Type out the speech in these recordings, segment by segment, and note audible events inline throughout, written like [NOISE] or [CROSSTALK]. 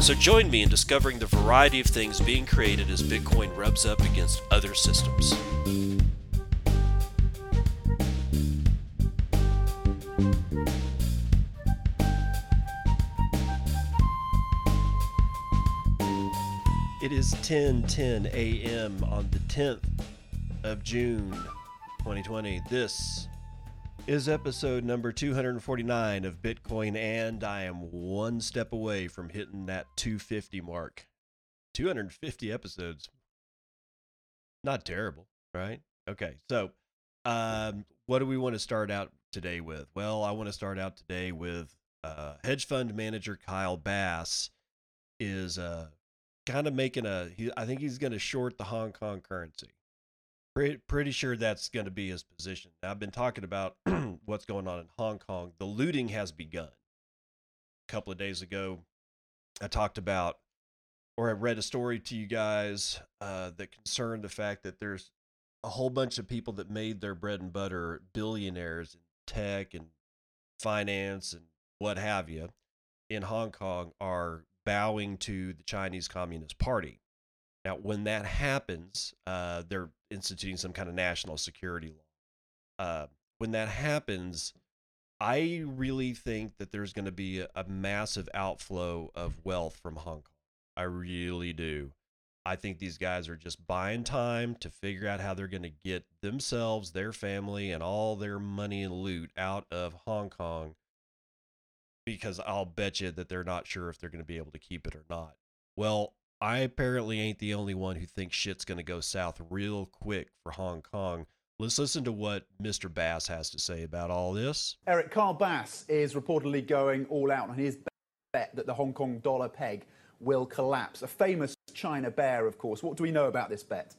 So join me in discovering the variety of things being created as Bitcoin rubs up against other systems. It is 10:10 a.m. on the 10th of June 2020. This is episode number 249 of Bitcoin, and I am one step away from hitting that 250 mark. 250 episodes. Not terrible, right? Okay, so um, what do we want to start out today with? Well, I want to start out today with uh, hedge fund manager Kyle Bass is uh, kind of making a. He, I think he's going to short the Hong Kong currency. Pretty, sure that's going to be his position. I've been talking about [CLEARS THROAT] what's going on in Hong Kong. The looting has begun. A couple of days ago, I talked about, or I read a story to you guys uh, that concerned the fact that there's a whole bunch of people that made their bread and butter billionaires in tech and finance and what have you in Hong Kong are bowing to the Chinese Communist Party. Now, when that happens, uh, they're instituting some kind of national security law. Uh, when that happens, I really think that there's going to be a, a, massive outflow of wealth from Hong Kong. I really do. I think these guys are just buying time to figure out how they're going to get themselves, their family, and all their money and loot out of Hong Kong because I'll bet you that they're not sure if they're going to be able to keep it or not. Well, I apparently ain't the only one who thinks shit's going to go south real quick for Hong Kong. Let's listen to what Mr. Bass has to say about all this. Eric, Kyle Bass is reportedly going all out on his bet that the Hong Kong dollar peg will collapse. A famous China bear, of course. What do we know about this bet?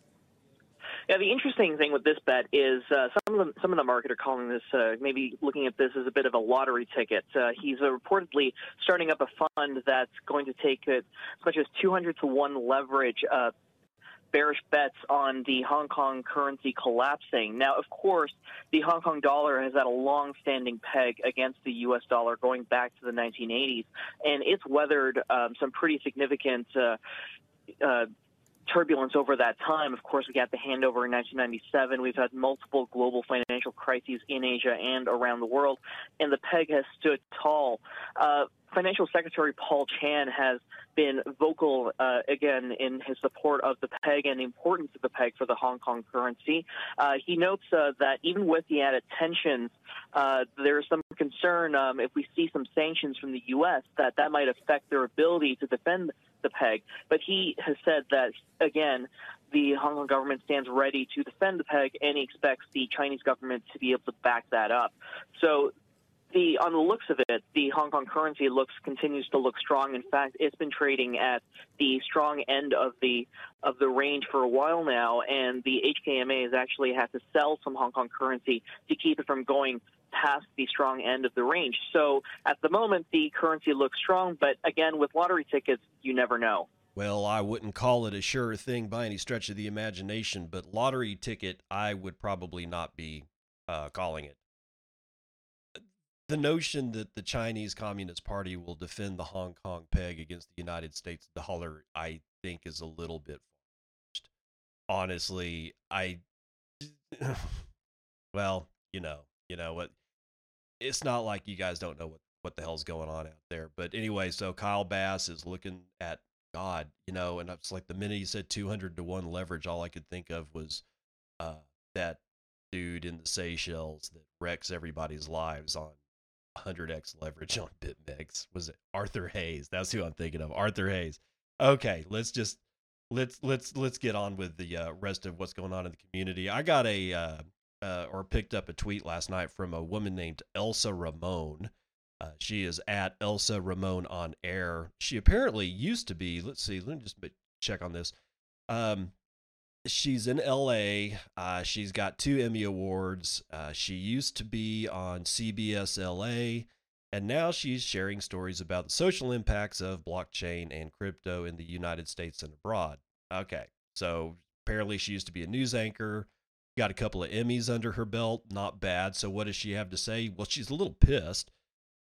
Yeah, the interesting thing with this bet is uh, some of the some of the market are calling this uh, maybe looking at this as a bit of a lottery ticket. Uh, he's reportedly starting up a fund that's going to take as much as 200 to one leverage uh, bearish bets on the Hong Kong currency collapsing. Now, of course, the Hong Kong dollar has had a long-standing peg against the U.S. dollar going back to the 1980s, and it's weathered um, some pretty significant. Uh, uh, turbulence over that time. Of course, we got the handover in 1997. We've had multiple global financial crises in Asia and around the world, and the peg has stood tall. Uh, Financial Secretary Paul Chan has been vocal uh, again in his support of the peg and the importance of the peg for the Hong Kong currency. Uh, he notes uh, that even with the added tensions, uh, there's some concern um, if we see some sanctions from the U.S. that that might affect their ability to defend the peg. But he has said that, again, the Hong Kong government stands ready to defend the peg and he expects the Chinese government to be able to back that up. So the on the looks of it, the Hong Kong currency looks continues to look strong. In fact, it's been trading at the strong end of the of the range for a while now, and the HKMA has actually had to sell some Hong Kong currency to keep it from going past the strong end of the range. So at the moment, the currency looks strong, but again, with lottery tickets, you never know. Well, I wouldn't call it a sure thing by any stretch of the imagination, but lottery ticket, I would probably not be uh, calling it. The notion that the Chinese Communist Party will defend the Hong Kong peg against the United States dollar, I think, is a little bit far Honestly, I. [SIGHS] well, you know, you know what? It's not like you guys don't know what what the hell's going on out there. But anyway, so Kyle Bass is looking at God, you know, and it's like the minute he said 200 to one leverage, all I could think of was uh, that dude in the Seychelles that wrecks everybody's lives on 100x leverage on BitMEX. Was it Arthur Hayes? That's who I'm thinking of. Arthur Hayes. Okay, let's just let's let's let's get on with the uh, rest of what's going on in the community. I got a uh, uh, or picked up a tweet last night from a woman named Elsa Ramon. Uh, she is at Elsa Ramon on air. She apparently used to be. Let's see. Let me just check on this. Um, she's in LA. Uh, she's got two Emmy Awards. Uh, she used to be on CBS LA, and now she's sharing stories about the social impacts of blockchain and crypto in the United States and abroad. Okay, so apparently she used to be a news anchor. Got a couple of Emmys under her belt. Not bad. So, what does she have to say? Well, she's a little pissed.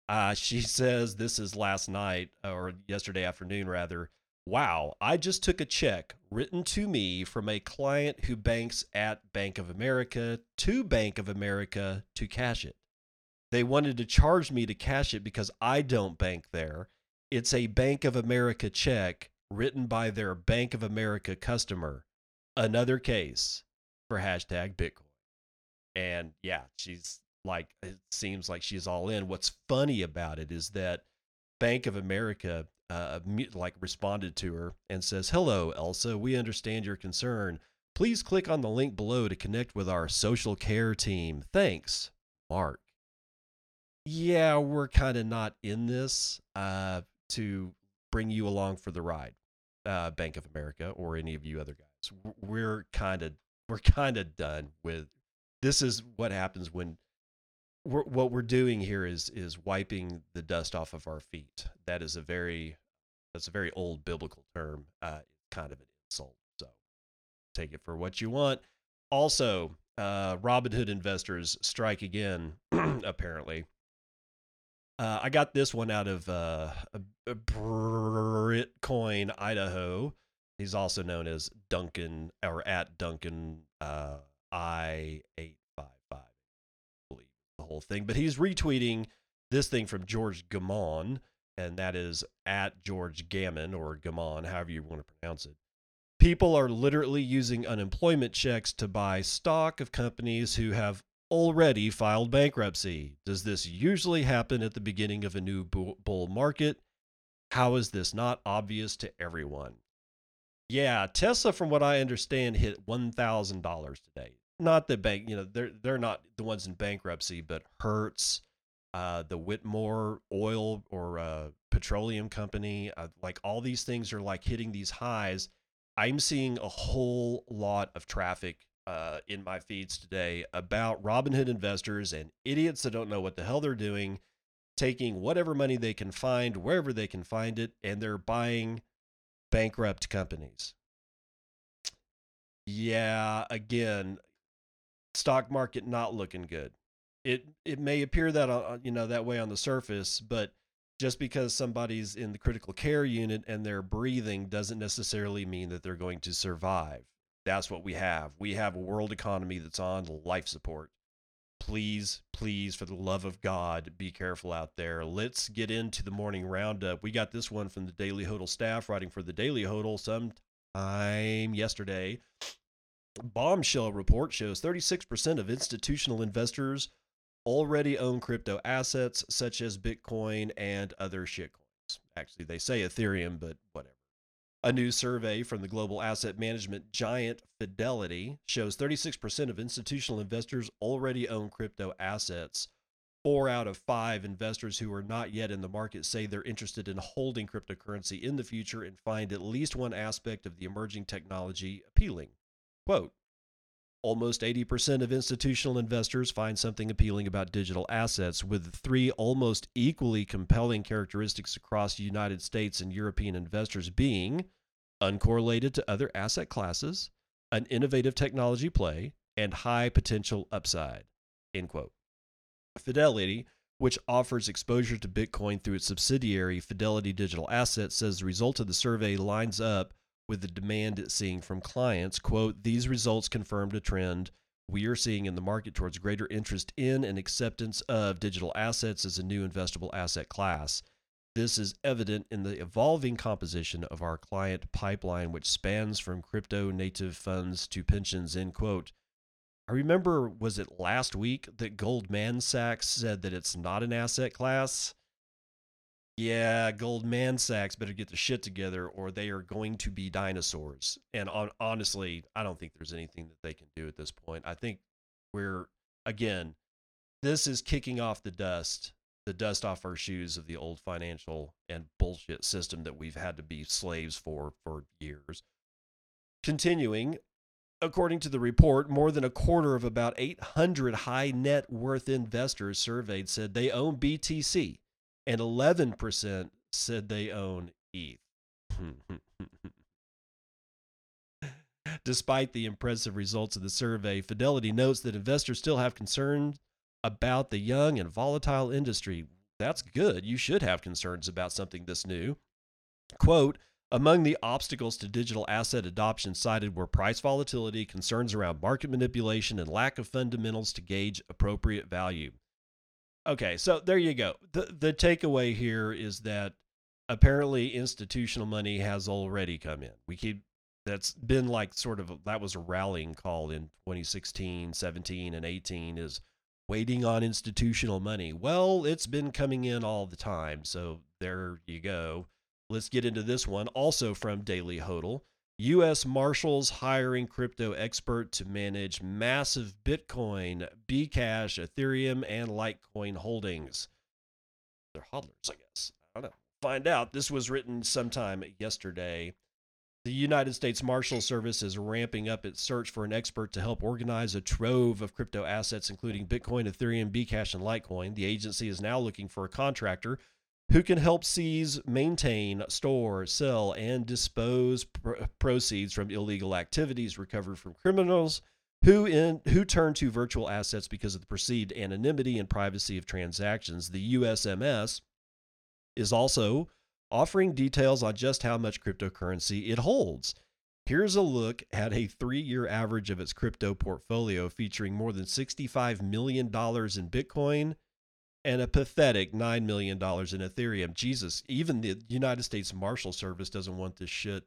Uh, [LAUGHS] she says this is last night or yesterday afternoon, rather. Wow, I just took a check written to me from a client who banks at Bank of America to Bank of America to cash it. They wanted to charge me to cash it because I don't bank there. It's a Bank of America check written by their Bank of America customer. Another case for hashtag Bitcoin. And yeah, she's like, it seems like she's all in. What's funny about it is that Bank of America uh, like responded to her and says, "Hello, Elsa. We understand your concern. Please click on the link below to connect with our social care team. Thanks, Mark." Yeah, we're kind of not in this uh, to bring you along for the ride, uh, Bank of America or any of you other guys. We're kind of we're kind of done with. This is what happens when we're, what we're doing here is is wiping the dust off of our feet. That is a very that's a very old biblical term. Uh, kind of an insult. So take it for what you want. Also, uh, Robinhood investors strike again. [CLEARS THROAT] apparently, uh, I got this one out of uh, Britcoin, Idaho. He's also known as Duncan or at Duncan uh, I eight the whole thing, but he's retweeting this thing from George Gammon, and that is at George Gammon or Gammon, however you want to pronounce it. People are literally using unemployment checks to buy stock of companies who have already filed bankruptcy. Does this usually happen at the beginning of a new bull market? How is this not obvious to everyone? Yeah, Tesla, from what I understand, hit $1,000 today not the bank, you know, they're they're not the ones in bankruptcy, but Hertz, uh, the Whitmore Oil or uh, Petroleum Company, uh, like all these things are like hitting these highs. I'm seeing a whole lot of traffic uh, in my feeds today about Robinhood investors and idiots that don't know what the hell they're doing, taking whatever money they can find wherever they can find it, and they're buying bankrupt companies. Yeah, again, stock market not looking good. It it may appear that uh, you know that way on the surface, but just because somebody's in the critical care unit and they're breathing doesn't necessarily mean that they're going to survive. That's what we have. We have a world economy that's on life support. Please, please, for the love of God, be careful out there. Let's get into the morning roundup. We got this one from the Daily Hodl staff writing for the Daily Hodl sometime yesterday. Bombshell report shows 36% of institutional investors already own crypto assets such as Bitcoin and other shitcoins. Actually, they say Ethereum, but whatever. A new survey from the global asset management giant Fidelity shows 36% of institutional investors already own crypto assets. Four out of five investors who are not yet in the market say they're interested in holding cryptocurrency in the future and find at least one aspect of the emerging technology appealing. Quote Almost 80% of institutional investors find something appealing about digital assets, with three almost equally compelling characteristics across United States and European investors being uncorrelated to other asset classes, an innovative technology play, and high potential upside. End quote. Fidelity, which offers exposure to Bitcoin through its subsidiary Fidelity Digital Assets, says the result of the survey lines up with the demand it's seeing from clients. Quote, these results confirmed a trend we are seeing in the market towards greater interest in and acceptance of digital assets as a new investable asset class. This is evident in the evolving composition of our client pipeline, which spans from crypto native funds to pensions. End quote. I remember, was it last week that Goldman Sachs said that it's not an asset class? yeah, Goldman Sachs better get the shit together or they are going to be dinosaurs. And on, honestly, I don't think there's anything that they can do at this point. I think we're, again, this is kicking off the dust, the dust off our shoes of the old financial and bullshit system that we've had to be slaves for for years. Continuing, according to the report, more than a quarter of about 800 high net worth investors surveyed said they own BTC, and 11% said they own ETH. [LAUGHS] Despite the impressive results of the survey, Fidelity notes that investors still have concerns about the young and volatile industry. That's good. You should have concerns about something this new. Quote, among the obstacles to digital asset adoption cited were price volatility, concerns around market manipulation, and lack of fundamentals to gauge appropriate value. Okay, so there you go. The the takeaway here is that apparently institutional money has already come in. We keep that's been like sort of that was a rallying call in 2016, 17 and 18 is waiting on institutional money. Well, it's been coming in all the time. So there you go. Let's get into this one also from Daily Hodl. U.S. Marshals hiring crypto expert to manage massive Bitcoin, Bcash, Ethereum, and Litecoin holdings. They're hodlers, I guess. I don't know. Find out. This was written sometime yesterday. The United States Marshal Service is ramping up its search for an expert to help organize a trove of crypto assets, including Bitcoin, Ethereum, Bcash, and Litecoin. The agency is now looking for a contractor who can help seize, maintain, store, sell, and dispose pr- proceeds from illegal activities recovered from criminals who in who turn to virtual assets because of the perceived anonymity and privacy of transactions. The USMS is also offering details on just how much cryptocurrency it holds. Here's a look at a three year average of its crypto portfolio featuring more than $65 million in Bitcoin and a pathetic $9 million in Ethereum. Jesus, even the United States Marshal Service doesn't want this shit.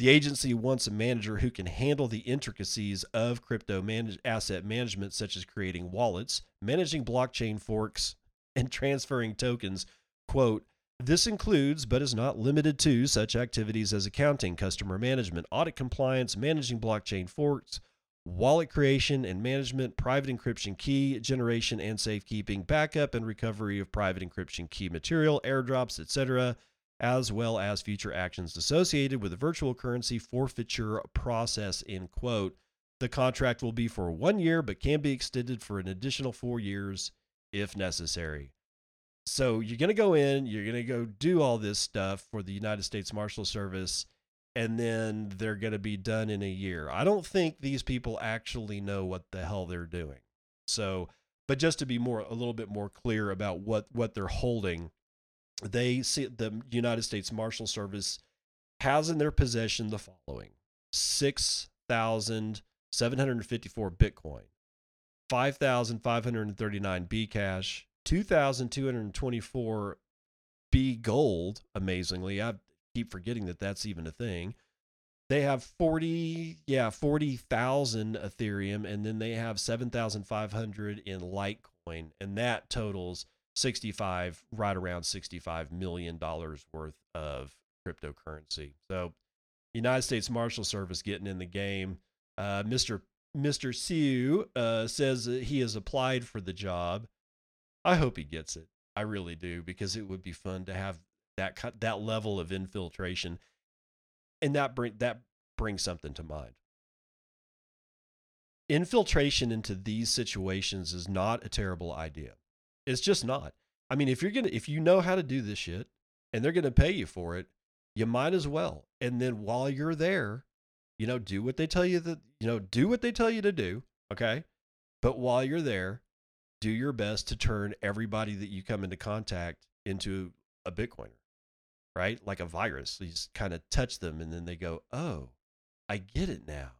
The agency wants a manager who can handle the intricacies of crypto manage- asset management, such as creating wallets, managing blockchain forks, and [LAUGHS] transferring tokens. Quote, this includes, but is not limited to, such activities as accounting, customer management, audit compliance, managing blockchain forks, wallet creation and management, private encryption key generation and safekeeping, backup and recovery of private encryption key material, airdrops, etc., as well as future actions associated with the virtual currency forfeiture process. In quote, the contract will be for one year, but can be extended for an additional four years if necessary. So you're going to go in, you're going to go do all this stuff for the United States Marshal Service and then they're going to be done in a year. I don't think these people actually know what the hell they're doing. So, but just to be more a little bit more clear about what what they're holding, they see the United States Marshal Service has in their possession the following: 6,754 Bitcoin, 5,539 Bcash, 2,224 B gold, amazingly. I keep forgetting that that's even a thing. They have 40, yeah, 40,000 Ethereum, and then they have 7,500 in Litecoin, and that totals 65, right around 65 million dollars worth of cryptocurrency. So, United States Marshal Service getting in the game. Uh, Mr. Mr. Siu uh, says he has applied for the job. I hope he gets it. I really do because it would be fun to have that that level of infiltration, and that bring that brings something to mind. Infiltration into these situations is not a terrible idea. It's just not. I mean, if you're gonna if you know how to do this shit and they're gonna pay you for it, you might as well. And then while you're there, you know, do what they tell you that you know, do what they tell you to do. Okay. But while you're there, do your best to turn everybody that you come into contact into a Bitcoiner right? Like a virus. You just kind of touch them and then they go, oh, I get it now.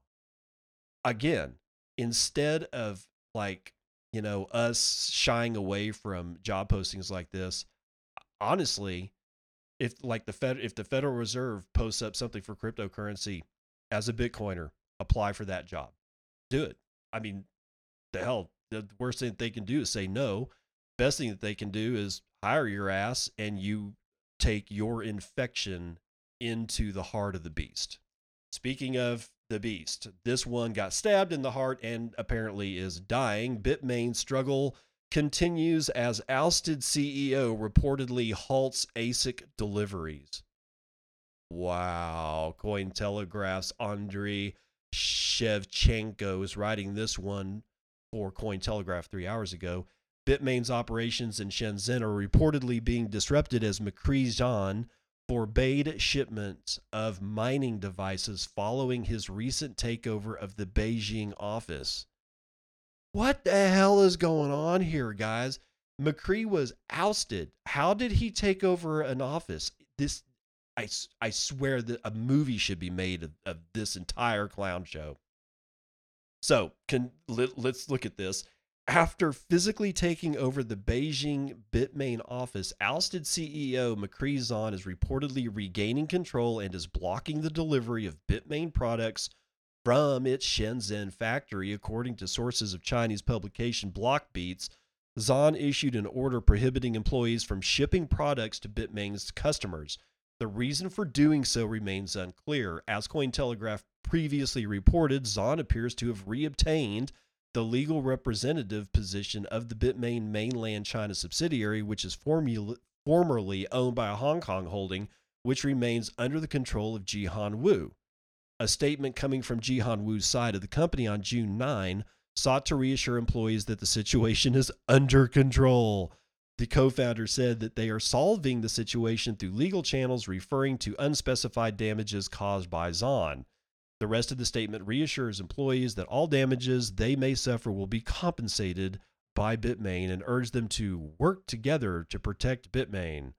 Again, instead of like, you know, us shying away from job postings like this, honestly, if like the Fed, if the Federal Reserve posts up something for cryptocurrency as a Bitcoiner, apply for that job. Do it. I mean, the hell, the worst thing they can do is say no. Best thing that they can do is hire your ass and you take your infection into the heart of the beast. Speaking of the beast, this one got stabbed in the heart and apparently is dying. Bitmain struggle continues as ousted CEO reportedly halts ASIC deliveries. Wow. Cointelegraph's Andrei Shevchenko is writing this one for Cointelegraph three hours ago. Bitmain's operations in Shenzhen are reportedly being disrupted as Micree Zhan forbade shipments of mining devices following his recent takeover of the Beijing office. What the hell is going on here, guys? Micree was ousted. How did he take over an office? This, I, I swear that a movie should be made of, of this entire clown show. So, can, let, let's look at this. After physically taking over the Beijing Bitmain office, ousted CEO Micree Zhan is reportedly regaining control and is blocking the delivery of Bitmain products from its Shenzhen factory, according to sources of Chinese publication Blockbeats. Zhan issued an order prohibiting employees from shipping products to Bitmain's customers. The reason for doing so remains unclear. As Cointelegraph previously reported, Zhan appears to have reobtained the legal representative position of the Bitmain mainland China subsidiary, which is formula, formerly owned by a Hong Kong holding, which remains under the control of Jihan Wu. A statement coming from Jihan Wu's side of the company on June 9 sought to reassure employees that the situation is under control. The co founder said that they are solving the situation through legal channels, referring to unspecified damages caused by Zhan. The rest of the statement reassures employees that all damages they may suffer will be compensated by Bitmain and urge them to work together to protect Bitmain.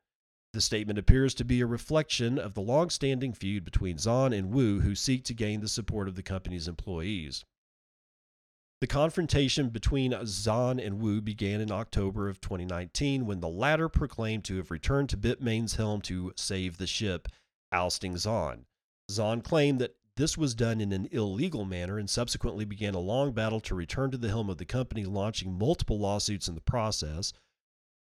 The statement appears to be a reflection of the long standing feud between Zhan and Wu, who seek to gain the support of the company's employees. The confrontation between Zhan and Wu began in October of 2019 when the latter proclaimed to have returned to Bitmain's helm to save the ship, ousting Zhan. Zhan claimed that this was done in an illegal manner and subsequently began a long battle to return to the helm of the company, launching multiple lawsuits in the process.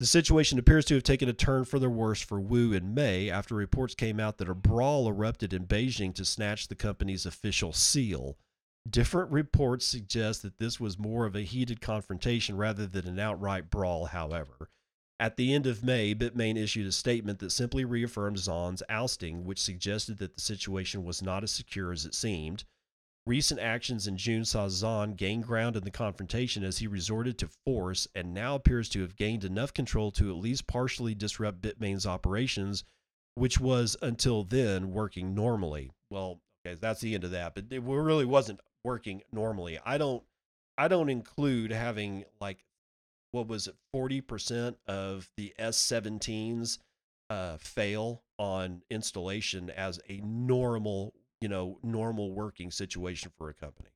The situation appears to have taken a turn for the worse for Wu in May after reports came out that a brawl erupted in Beijing to snatch the company's official seal. Different reports suggest that this was more of a heated confrontation rather than an outright brawl, however. At the end of May, Bitmain issued a statement that simply reaffirmed Zhan's ousting, which suggested that the situation was not as secure as it seemed. Recent actions in June saw Zhan gain ground in the confrontation as he resorted to force and now appears to have gained enough control to at least partially disrupt Bitmain's operations, which was until then working normally. Well, okay, that's the end of that, but it really wasn't working normally. I don't I don't include having like what was it, 40% of the S17s uh, fail on installation as a normal, you know, normal working situation for a company.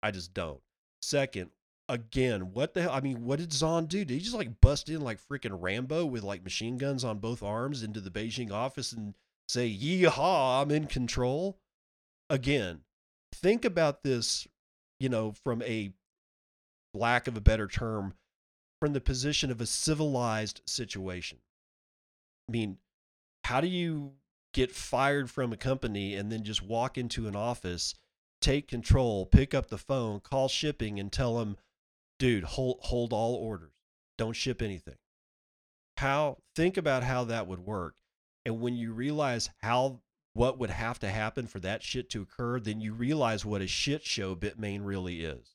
I just don't. Second, again, what the hell? I mean, what did Zon do? Did he just like bust in like freaking Rambo with like machine guns on both arms into the Beijing office and say, yeehaw, I'm in control? Again, think about this, you know, from a lack of a better term, from the position of a civilized situation. I mean, how do you get fired from a company and then just walk into an office, take control, pick up the phone, call shipping, and tell them, dude, hold, hold all orders, don't ship anything? How, think about how that would work. And when you realize how, what would have to happen for that shit to occur, then you realize what a shit show Bitmain really is.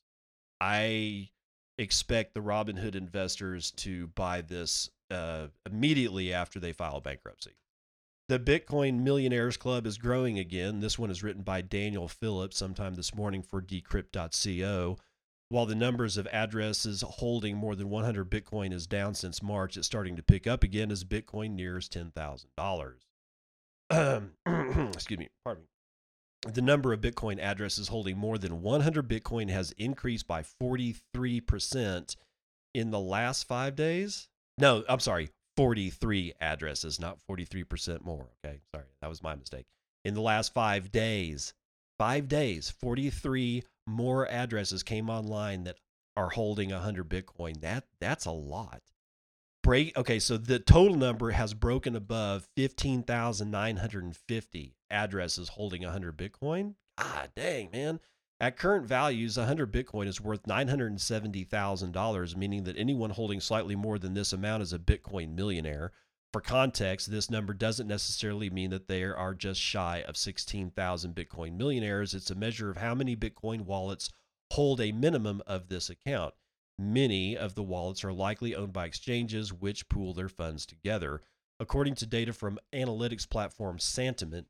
I expect the Robinhood investors to buy this uh, immediately after they file bankruptcy. The Bitcoin Millionaires Club is growing again. This one is written by Daniel Phillips sometime this morning for decrypt.co. While the numbers of addresses holding more than 100 Bitcoin is down since March, it's starting to pick up again as Bitcoin nears $10,000. [CLEARS THROAT] Excuse me, pardon me the number of Bitcoin addresses holding more than 100 Bitcoin has increased by 43% in the last five days. No, I'm sorry, 43 addresses, not 43% more. Okay, sorry, that was my mistake. In the last five days, five days, 43 more addresses came online that are holding 100 Bitcoin. That that's a lot break okay so the total number has broken above 15,950 addresses holding 100 bitcoin ah dang man at current values 100 bitcoin is worth $970,000 meaning that anyone holding slightly more than this amount is a bitcoin millionaire For context, this number doesn't necessarily mean that there are just shy of 16,000 Bitcoin millionaires. It's a measure of how many Bitcoin wallets hold a minimum of this account. Many of the wallets are likely owned by exchanges which pool their funds together. According to data from analytics platform Santiment,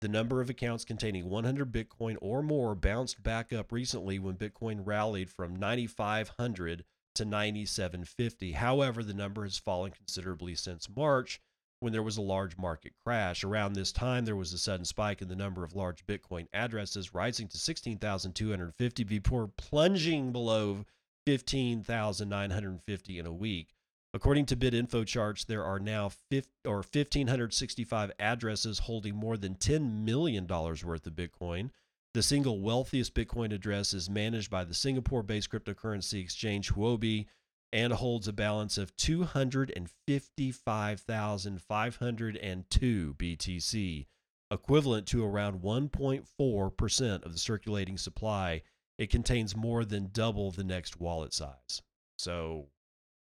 the number of accounts containing 100 Bitcoin or more bounced back up recently when Bitcoin rallied from 9,500 to 9,750. However, the number has fallen considerably since March when there was a large market crash. Around this time, there was a sudden spike in the number of large Bitcoin addresses, rising to 16,250 before plunging below 15,950 in a week. According to BitInfoCharts, there are now 50, or 1,565 addresses holding more than $10 million worth of Bitcoin. The single wealthiest Bitcoin address is managed by the Singapore based cryptocurrency exchange Huobi and holds a balance of 255,502 BTC, equivalent to around 1.4% of the circulating supply. It contains more than double the next wallet size. So,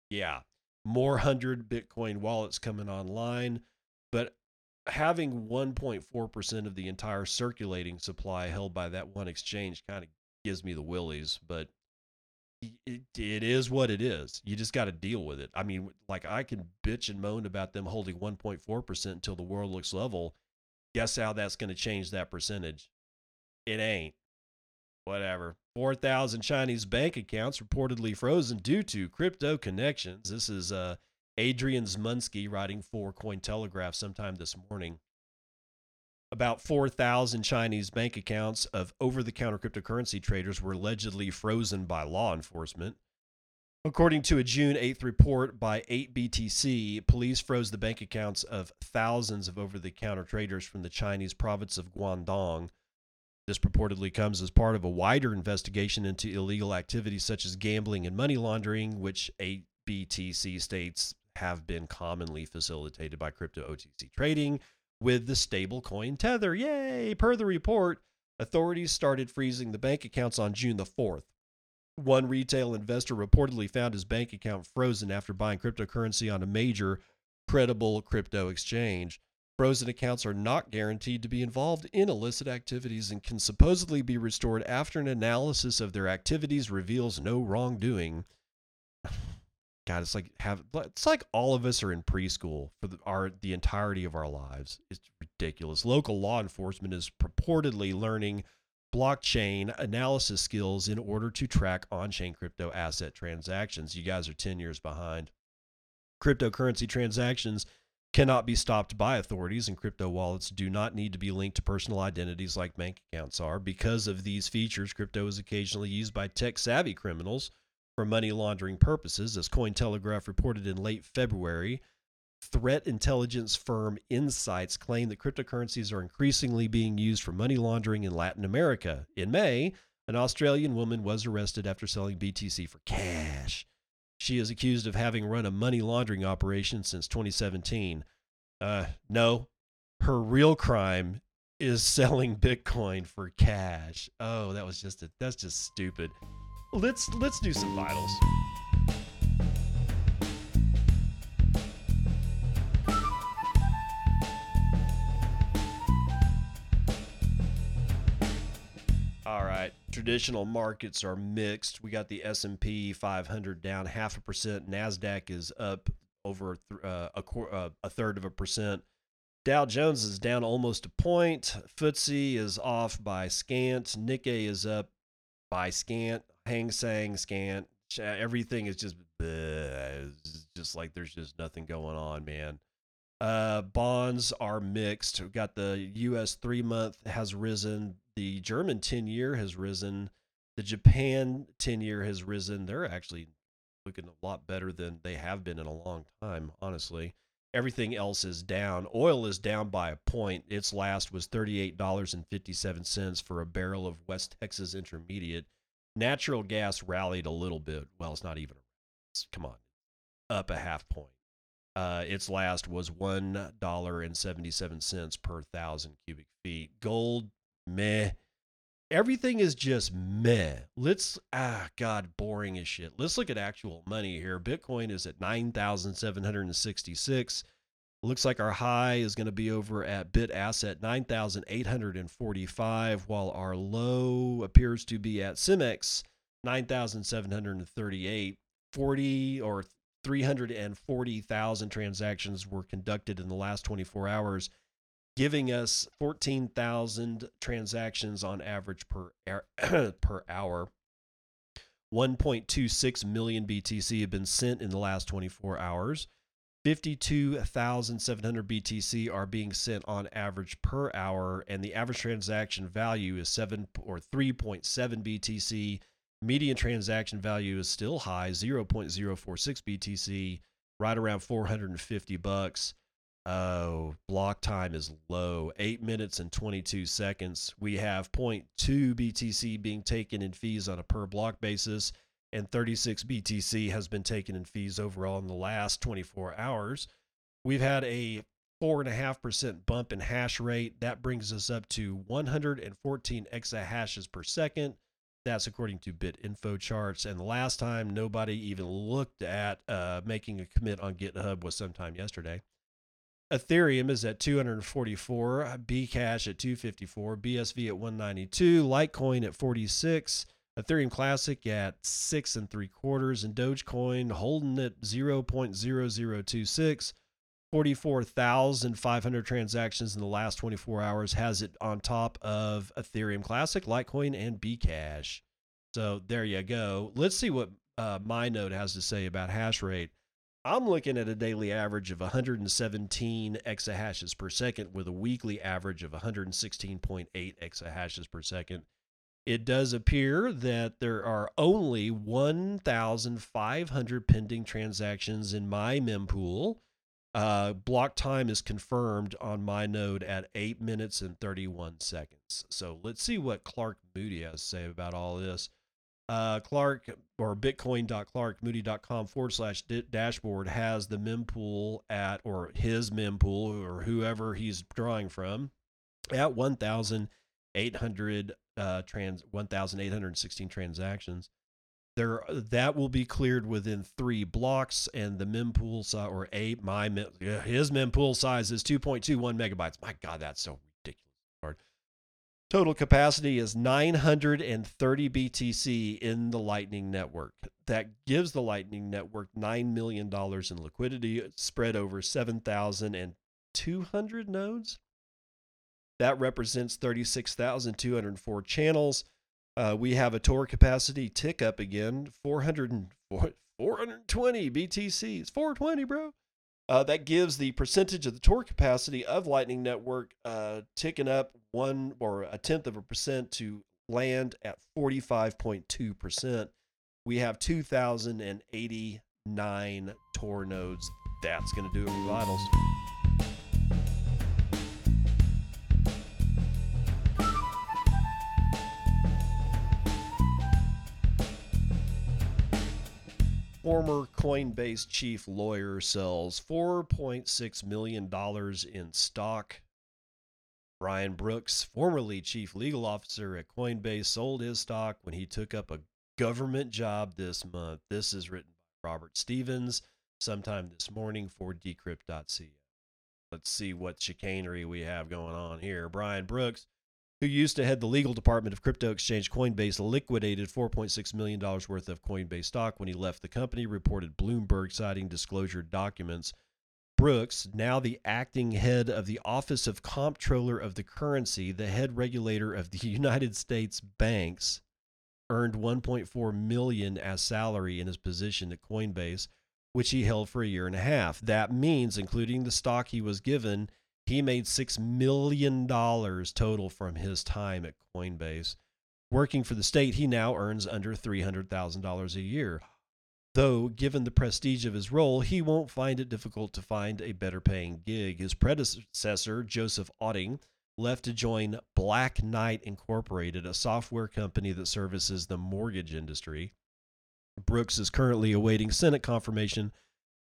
yeah, more 100 Bitcoin wallets coming online, but having 1.4% of the entire circulating supply held by that one exchange kind of gives me the willies, but it, it is what it is. You just got to deal with it. I mean, like I can bitch and moan about them holding 1.4% until the world looks level. Guess how that's going to change that percentage? It ain't. Whatever. 4,000 Chinese bank accounts reportedly frozen due to crypto connections. This is uh, Adrian Zmudzinski writing for Cointelegraph sometime this morning. About 4,000 Chinese bank accounts of over the counter cryptocurrency traders were allegedly frozen by law enforcement. According to a June 8th report by 8BTC, police froze the bank accounts of thousands of over the counter traders from the Chinese province of Guangdong. This purportedly comes as part of a wider investigation into illegal activities such as gambling and money laundering, which 8BTC states have been commonly facilitated by crypto OTC trading with the stablecoin Tether. Yay! Per the report, authorities started freezing the bank accounts on June the 4th. One retail investor reportedly found his bank account frozen after buying cryptocurrency on a major credible crypto exchange. Frozen accounts are not guaranteed to be involved in illicit activities and can supposedly be restored after an analysis of their activities reveals no wrongdoing. [LAUGHS] God, it's like have it's like all of us are in preschool for the, our the entirety of our lives. It's ridiculous. Local law enforcement is purportedly learning blockchain analysis skills in order to track on-chain crypto asset transactions. You guys are 10 years behind. Cryptocurrency transactions cannot be stopped by authorities and crypto wallets do not need to be linked to personal identities like bank accounts are. Because of these features, crypto is occasionally used by tech-savvy criminals for money laundering purposes, as Cointelegraph reported in late February. Threat intelligence firm IntSights claimed that cryptocurrencies are increasingly being used for money laundering in Latin America. In May, an Australian woman was arrested after selling BTC for cash. She is accused of having run a money laundering operation since 2017. Uh, no, her real crime is [LAUGHS] selling Bitcoin for cash. Oh, that was just a, that's just stupid let's let's do some vitals. Traditional markets are mixed. We got the S&P 500 down half a percent, Nasdaq is up over uh, a, uh, a third of a percent. Dow Jones is down almost a point. FTSE is off by scant. Nikkei is up by scant Hang Seng, Scant, everything is just just like there's just nothing going on, man. Uh, bonds are mixed. We've got the U.S. three month has risen. The German ten year has risen. The Japan ten year has risen. They're actually looking a lot better than they have been in a long time, honestly. Everything else is down. Oil is down by a point. Its last was $38.57 for a barrel of West Texas Intermediate. Natural gas rallied a little bit. Well, it's not even. Come on, up a half point. Uh, its last was one dollar and seventy seven cents per thousand cubic feet. Gold, meh. Everything is just meh. Let's ah God, boring as shit. Let's look at actual money here. Bitcoin is at nine thousand seven hundred and sixty six. Looks like our high is going to be over at bit asset 9,845, while our low appears to be at Simex 9,738. 40 or 340,000 transactions were conducted in the last 24 hours, giving us 14,000 transactions on average per [CLEARS THROAT] per hour. 1.26 million BTC have been sent in the last 24 hours. 52,700 BTC are being sent on average per hour, and the average transaction value is 7 or 3.7 BTC. Median transaction value is still high, 0.046 BTC, right around 450 bucks. Oh, block time is low, 8 minutes and 22 seconds. We have 0.2 BTC being taken in fees on a per block basis and 36 BTC has been taken in fees overall in the last 24 hours. We've had a 4.5% bump in hash rate. That brings us up to 114 exahashes per second. That's according to BitInfoCharts. And the last time nobody even looked at uh, making a commit on GitHub was sometime yesterday. Ethereum is at 244, Bcash at 254, BSV at 192, Litecoin at 46, Ethereum Classic at six and three quarters, and Dogecoin holding at 0.0026. 44,500 transactions in the last 24 hours has it on top of Ethereum Classic, Litecoin, and Bcash. So there you go. Let's see what uh, MyNode has to say about hash rate. I'm looking at a daily average of 117 exahashes per second with a weekly average of 116.8 exahashes per second it does appear that there are only 1,500 pending transactions in my mempool. Uh, block time is confirmed on my node at 8 minutes and 31 seconds. So let's see what Clark Moody has to say about all this. Uh, Clark or bitcoin.clarkmoody.com forward slash dashboard has the mempool at, or his mempool, or whoever he's drawing from, at 1,800 uh, trans 1,816 transactions. There, that will be cleared within three blocks, and the mempool size or a my mem, his mempool size is 2.21 megabytes. My God, that's so. Total capacity is 930 BTC in the Lightning Network. That gives the Lightning Network $9 million in liquidity spread over 7,200 nodes. That represents 36,204 channels. Uh, we have a Tor capacity tick up again, 400 420 It's 420, bro. Uh, that gives the percentage of the Tor capacity of Lightning Network uh, ticking up one or a tenth of a percent to land at 45.2%. We have 2,089 Tor nodes. That's going to do it for vitals. Former Coinbase chief lawyer sells $4.6 million in stock. Brian Brooks, formerly chief legal officer at Coinbase, sold his stock when he took up a government job this month. This is written by Robert Stevens sometime this morning for decrypt.ca. Let's see what chicanery we have going on here. Brian Brooks who used to head the legal department of crypto exchange Coinbase, liquidated $4.6 million worth of Coinbase stock when he left the company, reported Bloomberg citing disclosure documents. Brooks, now the acting head of the Office of Comptroller of the Currency, the head regulator of the [LAUGHS] United States banks, earned 1.4 million as salary in his position at Coinbase, which he held for a year and a half. That means, including the stock he was given, he made $6 million total from his time at Coinbase. Working for the state, he now earns under $300,000 a year. Though, given the prestige of his role, he won't find it difficult to find a better paying gig. His predecessor, Joseph Otting, left to join Black Knight Incorporated, a software company that services the mortgage industry. Brooks is currently awaiting Senate confirmation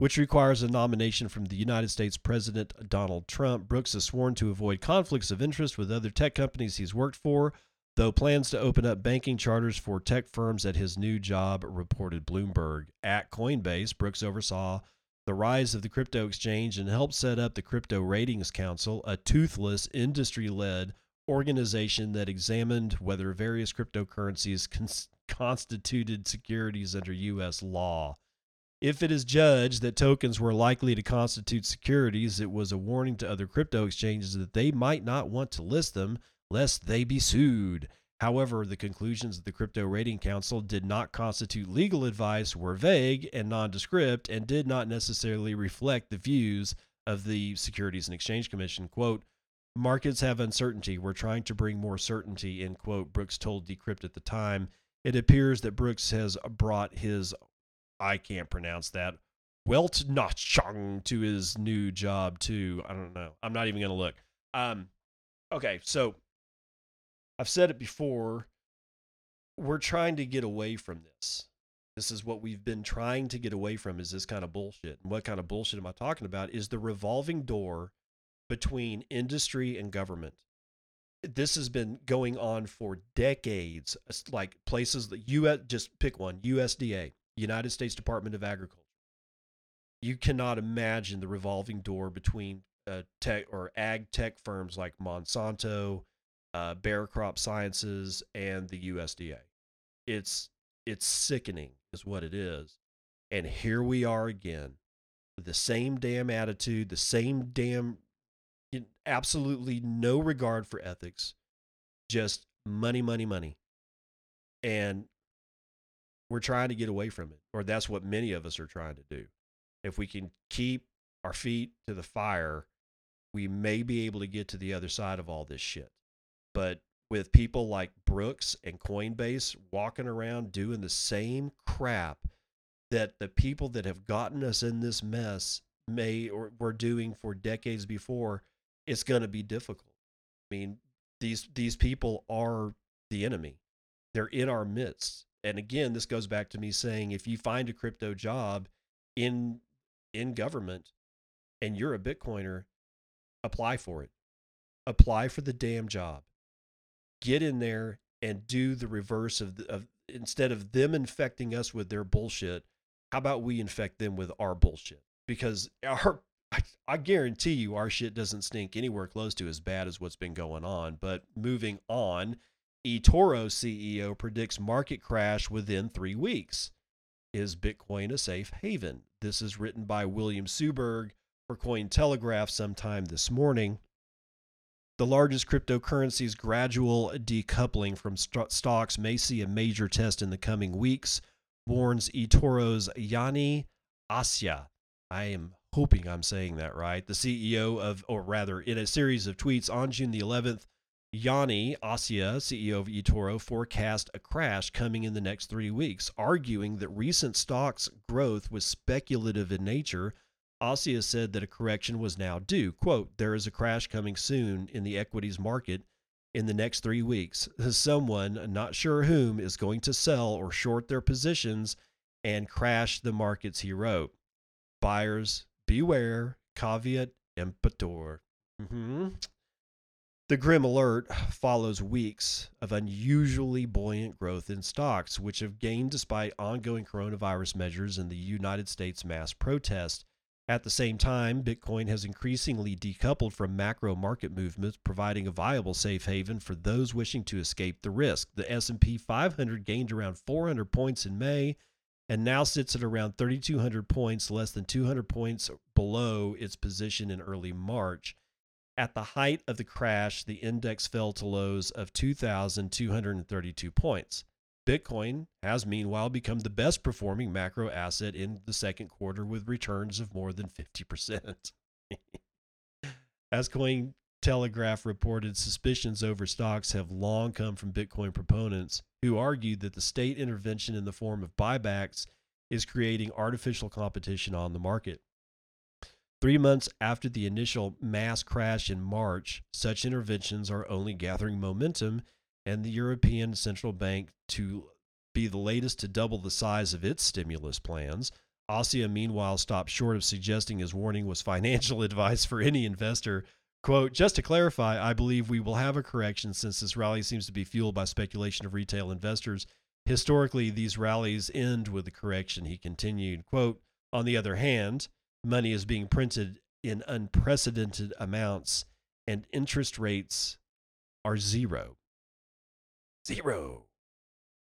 which requires a nomination from the United States President Donald Trump. Brooks has sworn to avoid conflicts of interest with other tech companies he's worked for, though plans to open up banking charters for tech firms at his new job, reported Bloomberg. At Coinbase, Brooks oversaw the rise of the crypto exchange and helped set up the Crypto Ratings Council, a toothless, industry led organization that examined whether various cryptocurrencies cons- constituted securities under U.S. law. If it is judged that tokens were likely to constitute securities, it was a warning to other crypto exchanges that they might not want to list them lest they be sued. However, the conclusions of the Crypto Rating Council did not constitute legal advice, were vague and nondescript, and did not necessarily reflect the views of the Securities and Exchange Commission. Quote, Markets have uncertainty. We're trying to bring more certainty, end quote, Brooks told Decrypt at the time. It appears that Brooks has brought his, I can't pronounce that, Welt Nachang to his new job too. I don't know. I'm not even to look. Um, okay, so I've said it before. We're trying to get away from this. This is what we've been trying to get away from is this kind of bullshit. And what kind of bullshit am I talking about? Is the revolving door between industry and government. This has been going on for decades. Like places that US just pick one, USDA, United States Department of Agriculture. You cannot imagine the revolving door between uh, tech or ag tech firms like Monsanto, uh, Bayer Crop Sciences, and the USDA. It's it's sickening, is what it is. And here we are again, the same damn attitude, the same damn, absolutely no regard for ethics, just money, money, money. And we're trying to get away from it, or that's what many of us are trying to do. If we can keep our feet to the fire, we may be able to get to the other side of all this shit. But with people like Brooks and Coinbase walking around doing the same crap that the people that have gotten us in this mess may or were doing for decades before, it's going to be difficult. I mean, these these people are the enemy. They're in our midst. And again, this goes back to me saying if you find a crypto job in in government and you're a bitcoiner, apply for it. Apply for the damn job get in there and do the reverse of, the, of instead of them infecting us with their bullshit how about we infect them with our bullshit because our I, I guarantee you our shit doesn't stink anywhere close to as bad as what's been going on but moving on eToro CEO predicts market crash within 3 weeks is bitcoin a safe haven this is written by William Suberg for Cointelegraph sometime this morning the largest cryptocurrency's gradual decoupling from st- stocks may see a major test in the coming weeks, warns eToro's Yanni Assia. I am hoping I'm saying that right. The CEO of, or rather, in a series of tweets on June the 11th, Yanni Assia, CEO of eToro, forecast a crash coming in the next three weeks, arguing that recent stocks growth was speculative in nature Assia said that a correction was now due. Quote, there is a crash coming soon in the equities market in the next three weeks. Someone, not sure whom, is going to sell or short their positions and crash the markets, he wrote. Buyers, beware, caveat emptor. Mm-hmm. The grim alert follows weeks of unusually buoyant growth in stocks, which have gained despite ongoing coronavirus measures and the United States mass protest. At the same time, Bitcoin has increasingly decoupled from macro market movements, providing a viable safe haven for those wishing to escape the risk. The S&P 500 gained around 400 points in May and now sits at around 3200 points, less than 200 points below its position in early March. At the height of the crash, the index fell to lows of 2232 points. Bitcoin has meanwhile become the best performing macro asset in the second quarter with returns of more than 50%. [LAUGHS] As Coin Telegraph reported, suspicions over stocks have long come from Bitcoin proponents who argued that the state intervention in the form of buybacks is creating artificial competition on the market. Three months after the initial mass crash in March, such interventions are only gathering momentum and the European Central Bank to be the latest to double the size of its stimulus plans. Assia, meanwhile, stopped short of suggesting his warning was financial [LAUGHS] advice for any investor. Quote, just to clarify, I believe we will have a correction since this rally seems to be fueled by speculation of retail investors. Historically, these rallies end with a correction, he continued. Quote, on the other hand, money is being printed in unprecedented amounts and interest rates are zero. Zero.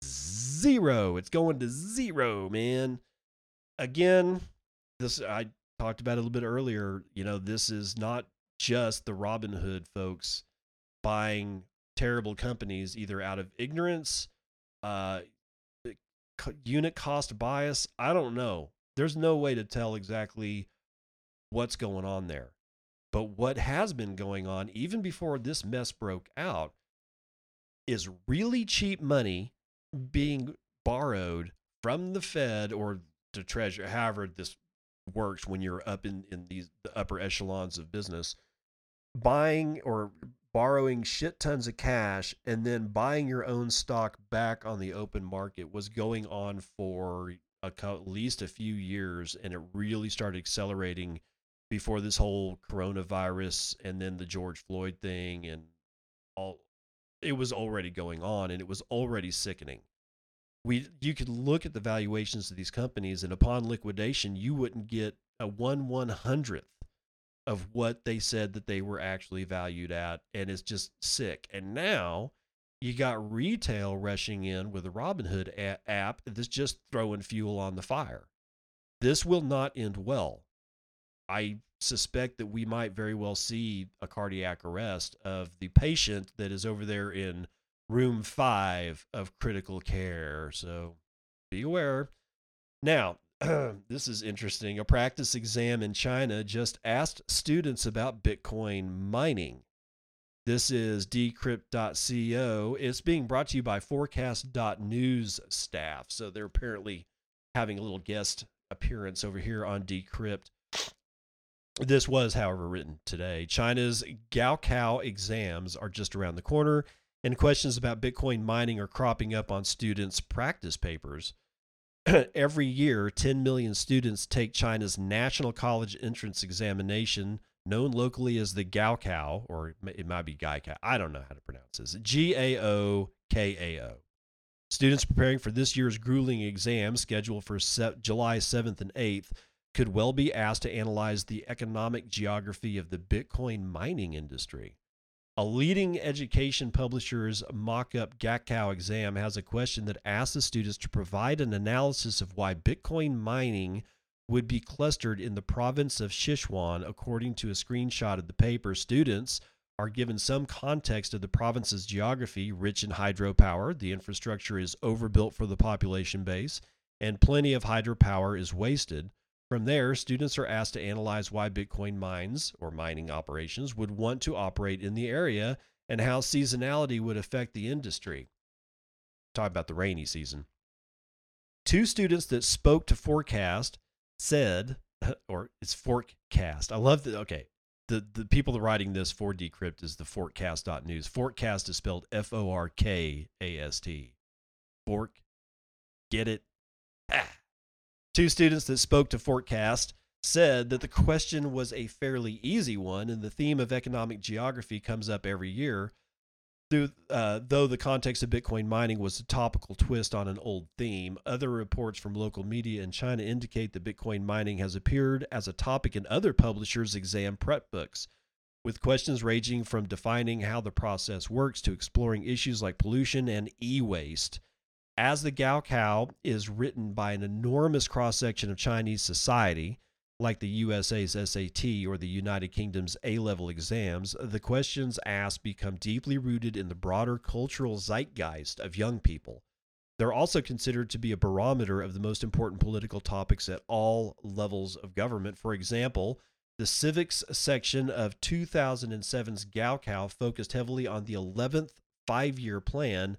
Zero. It's going to zero, man. Again, this I talked about a little bit earlier. You know, this is not just the Robinhood folks buying terrible companies either out of ignorance, uh, unit cost bias. I don't know. There's no way to tell exactly what's going on there. But what has been going on, even before this mess broke out, is really cheap money being borrowed from the Fed or the Treasury, however this works when you're up in, in these the upper echelons of business, buying or borrowing shit tons of cash and then buying your own stock back on the open market was going on for a, at least a few years and it really started accelerating before this whole coronavirus and then the George Floyd thing and all it was already going on and it was already sickening. We you could look at the valuations of these companies and upon liquidation you wouldn't get a one one hundredth of what they said that they were actually valued at and it's just sick. And now you got retail rushing in with the Robinhood a- app that's just throwing fuel on the fire. This will not end well. I suspect that we might very well see a cardiac arrest of the patient that is over there in room five of critical care. So be aware. Now, [CLEARS THROAT] this is interesting. A practice exam in China just asked students about Bitcoin mining. This is decrypt.co. It's being brought to you by forkast.news staff. So they're apparently having a little guest appearance over here on Decrypt. This was, however, written today. China's Gaokao exams are just around the corner, and questions about Bitcoin mining are cropping up on students' practice papers. [CLEARS THROAT] Every year, 10 million students take China's National College Entrance Examination, known locally as the Gaokao, or it might be Gaokao. I don't know how to pronounce this. G A O K A O. Students preparing for this year's grueling exam, scheduled for July 7th and 8th, could well be asked to analyze the economic geography of the Bitcoin mining industry. A leading education publisher's mock up Gaokao exam has a question that asks the students to provide an analysis of why Bitcoin mining would be clustered in the province of Sichuan. According to a screenshot of the paper, students are given some context of the province's geography, rich in hydropower. The infrastructure is overbuilt for the population base, and plenty of hydropower is wasted. From there, students are asked to analyze why Bitcoin mines or mining operations would want to operate in the area and how seasonality would affect the industry. Talk about the rainy season. Two students that spoke to Forkast said, [LAUGHS] or it's Forkast. I love that. Okay. The, the people that are writing this for Decrypt is the Forkast.news. Forkast is spelled F O R K A S T. Fork. Get it? Ah. Two students that spoke to Forkast said that the question was a fairly easy one, and the theme of economic geography comes up every year. Through, uh, though the context of Bitcoin mining was a topical twist on an old theme, other reports from local media in China indicate that Bitcoin mining has appeared as a topic in other publishers' exam prep books, with questions ranging from defining how the process works to exploring issues like pollution and e waste as the Gaokao is written by an enormous cross section of Chinese society, like the USA's SAT or the United Kingdom's A level exams, the questions asked become deeply rooted in the broader cultural zeitgeist of young people. They're also considered to be a barometer of the most important political topics at all levels of government. For example, the civics section of 2007's Gaokao focused heavily on the 11th five year plan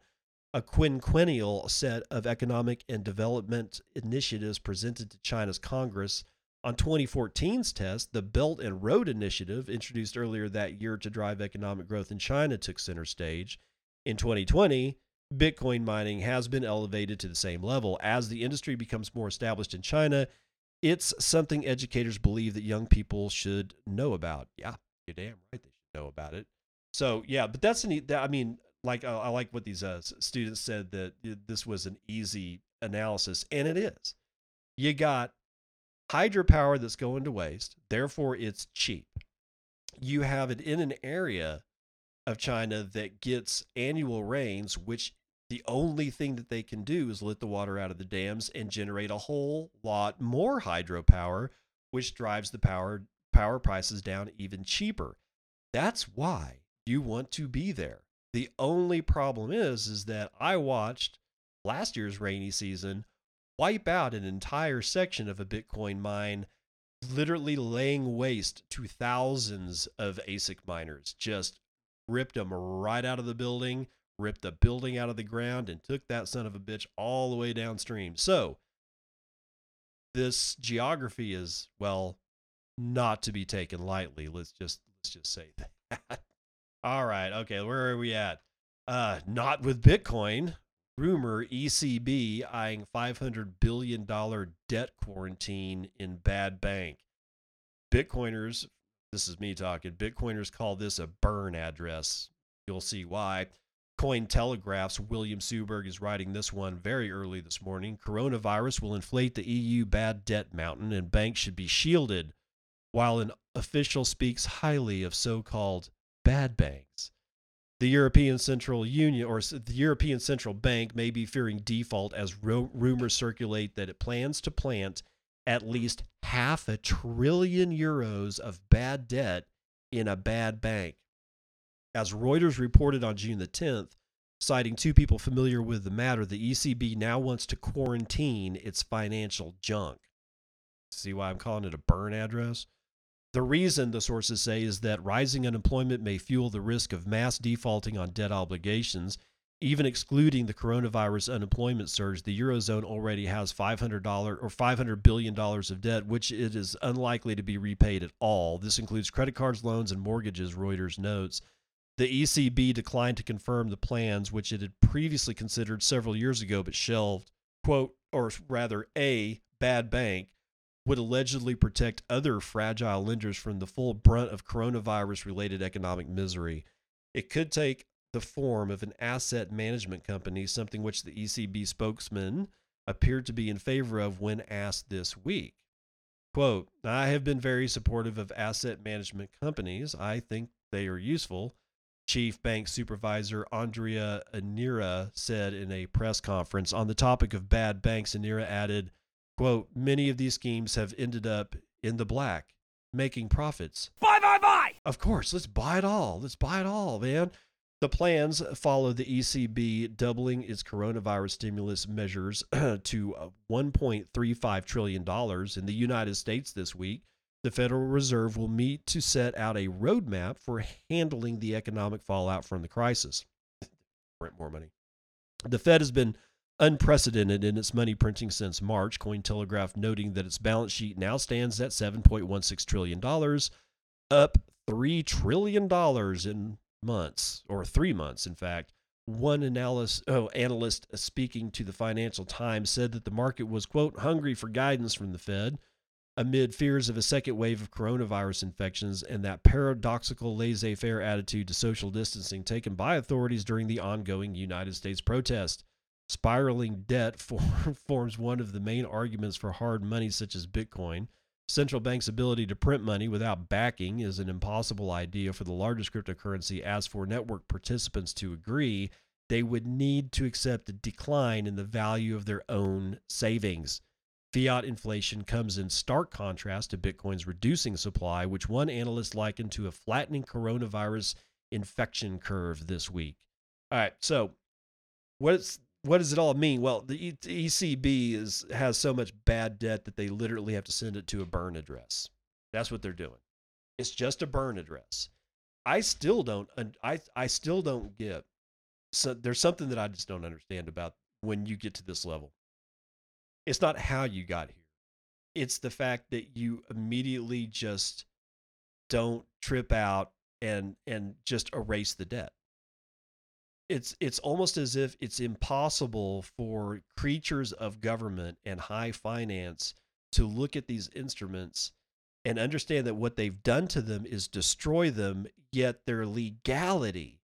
a quinquennial set of economic and development initiatives presented to China's Congress. On 2014's test, the Belt and Road Initiative, introduced earlier that year to drive economic growth in China, took center stage. In 2020, Bitcoin mining has been elevated to the same level. As the industry becomes more established in China, it's something educators believe that young people should know about. Yeah, you're damn right they should know about it. So, yeah, but that's an, I mean, like I like what these uh, students said that this was an easy analysis, and it is. You got hydropower that's going to waste. Therefore, it's cheap. You have it in an area of China that gets annual rains, which the only thing that they can do is let the water out of the dams and generate a whole lot more hydropower, which drives the power power prices down even cheaper. That's why you want to be there. The only problem is is that I watched last year's rainy season wipe out an entire section of a Bitcoin mine, literally laying waste to thousands of ASIC miners. Just ripped them right out of the building, ripped the building out of the ground, and took that son of a bitch all the way downstream. So, this geography is, well, not to be taken lightly. Let's just let's just say that. [LAUGHS] All right, okay, where are we at? Uh, not with Bitcoin. Rumor ECB eyeing $500 billion debt quarantine in bad bank. Bitcoiners, this is me talking, Bitcoiners call this a burn address. You'll see why. Cointelegraph's William Suberg is writing this one very early this morning. Coronavirus will inflate the EU bad debt mountain, and banks should be shielded, while an official speaks highly of so called bad banks. The European Central Union or the European Central Bank may be fearing default as ro- rumors circulate that it plans to plant at least half a trillion euros of bad debt in a bad bank. As Reuters reported on June the 10th, citing two people familiar with the matter, the ECB now wants to quarantine its financial junk. See why I'm calling it a burn address? The reason, the sources say, is that rising unemployment may fuel the risk of mass defaulting on debt obligations. Even excluding the coronavirus unemployment surge, the Eurozone already has $500 or $500 billion of debt, which it is unlikely to be repaid at all. This includes credit cards, loans, and mortgages, Reuters notes. The ECB declined to confirm the plans, which it had previously considered several years ago but shelved. Quote, or rather, a bad bank would allegedly protect other fragile lenders from the full brunt of coronavirus related economic misery. It could take the form of an asset management company, something which the ECB spokesman appeared to be in favor of when asked this week. Quote, I have been very supportive of asset management companies. I think they are useful. Chief Bank Supervisor Andrea Enria said in a press conference on the topic of bad banks. Enria added, Quote, many of these schemes have ended up in the black, making profits. Buy, buy, buy! Of course, let's buy it all. Let's buy it all, man. The plans follow the ECB doubling its coronavirus stimulus measures [CLEARS THROAT] to uh, $1.35 trillion in the United States this week. The Federal Reserve will meet to set out a roadmap for handling the economic fallout from the crisis. [LAUGHS] Print more money. The Fed has been unprecedented in its money printing since March. Cointelegraph noting that its balance sheet now stands at $7.16 trillion, up $3 trillion in months, or three months, in fact. One analyst, oh, analyst speaking to the Financial Times said that the market was, quote, hungry for guidance from the Fed amid fears of a second wave of coronavirus infections and that paradoxical laissez faire attitude to social distancing taken by authorities during the ongoing United States protest. Spiraling debt [LAUGHS] forms one of the main arguments for hard money such as Bitcoin. Central bank's ability to print money without backing is an impossible idea for the largest cryptocurrency. As for network participants to agree, they would need to accept a decline in the value of their own savings. Fiat inflation comes in stark contrast to Bitcoin's reducing supply, which one analyst likened to a flattening coronavirus infection curve this week. All right, so what's what does it all mean? Well, the ECB is has so much bad debt that they literally have to send it to a burn address. That's what they're doing. It's just a burn address. I still don't. I I still don't get. So there's something that I just don't understand about when you get to this level. It's not how you got here. It's the fact that you immediately just don't trip out and and just erase the debt it's it's almost as if it's impossible for creatures of government and high finance to look at these instruments and understand that what they've done to them is destroy them yet their legality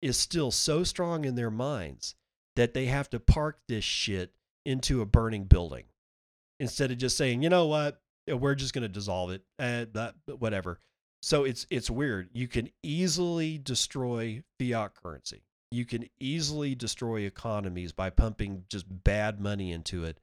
is still so strong in their minds that they have to park this shit into a burning building instead of just saying you know what we're just going to dissolve it. And that whatever. So it's it's weird. You can easily destroy fiat currency. You can easily destroy economies by pumping just bad money into it,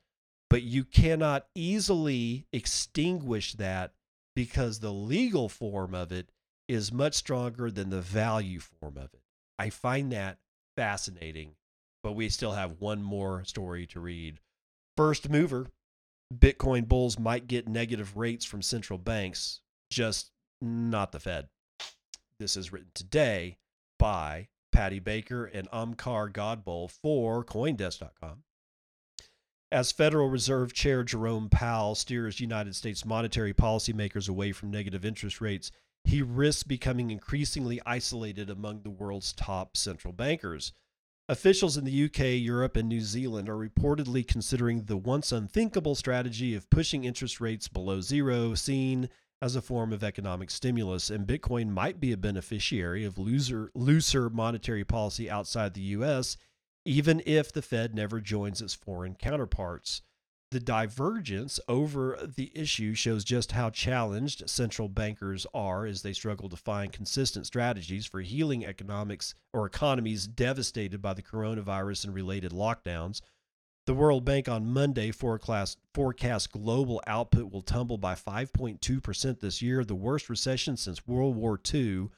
but you cannot easily extinguish that because the legal form of it is much stronger than the value form of it. I find that fascinating, but we still have one more story to read. First mover, Bitcoin bulls might get negative rates from central banks, just not the Fed. This is written today by Paddy Baker and Omkar Godbole for Coindesk.com. As Federal Reserve Chair Jerome Powell steers United States monetary policymakers away from negative interest rates, he risks becoming increasingly isolated among the world's top central bankers. Officials in the UK, Europe, and New Zealand are reportedly considering the once unthinkable strategy of pushing interest rates below zero, seen as a form of economic stimulus, and Bitcoin might be a beneficiary of looser, looser monetary policy outside the US, even if the Fed never joins its foreign counterparts. The divergence over the issue shows just how challenged central bankers are as they struggle to find consistent strategies for healing economics or economies devastated by the coronavirus and related lockdowns. The World Bank on Monday forecast, forecast global output will tumble by 5.2% this year, the worst recession since World War II.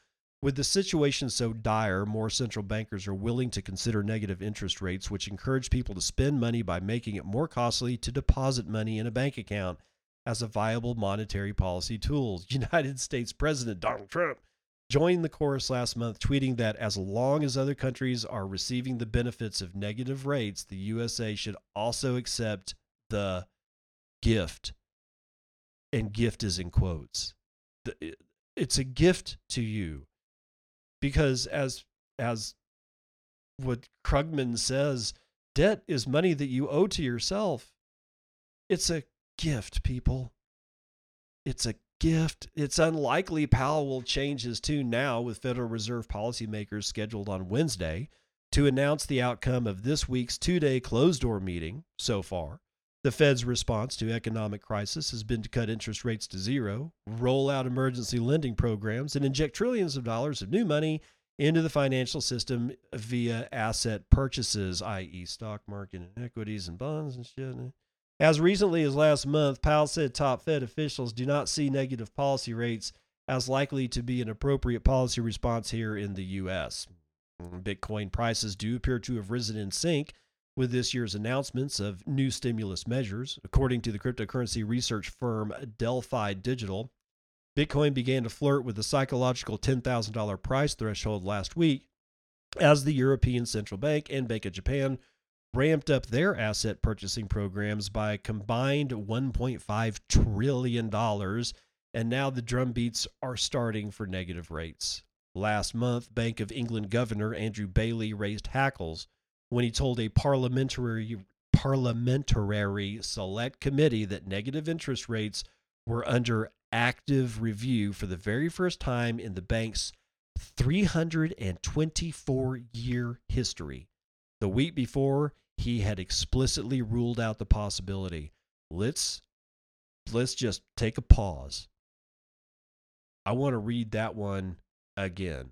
With the situation so dire, more central bankers are willing to consider negative interest rates, which encourage people to spend money by making it more costly to deposit money in a bank account as a viable monetary policy tool. [LAUGHS] United States President Donald Trump joined the chorus last month, tweeting that as long as other countries are receiving the benefits of negative rates, the USA should also accept the gift. And gift is in quotes. It's a gift to you because as as what Krugman says, debt is money that you owe to yourself. It's a gift, people. It's a gift. It's unlikely Powell will change his tune now with Federal Reserve policymakers scheduled on Wednesday to announce the outcome of this week's two-day closed-door meeting so far. The Fed's response to economic crisis has been to cut interest rates to zero, roll out emergency lending programs, and inject trillions of dollars of new money into the financial system via asset purchases, i.e., stock market and equities and bonds and shit. As recently as last month, Powell said top Fed officials do not see negative policy rates as likely to be an appropriate policy response here in the U.S. Bitcoin prices do appear to have risen in sync with this year's announcements of new stimulus measures. According to the cryptocurrency research firm Delphi Digital, Bitcoin began to flirt with the psychological $10,000 price threshold last week as the European Central Bank and Bank of Japan ramped up their asset purchasing programs by combined $1.5 trillion, and now the drumbeats are starting for negative rates. Last month, Bank of England Governor Andrew Bailey raised hackles when he told a parliamentary parliamentary select committee that negative interest rates were under active review for the very first time in the bank's 324 year history. The week before, he had explicitly ruled out the possibility. Let's let's just take a pause. I want to read that one again.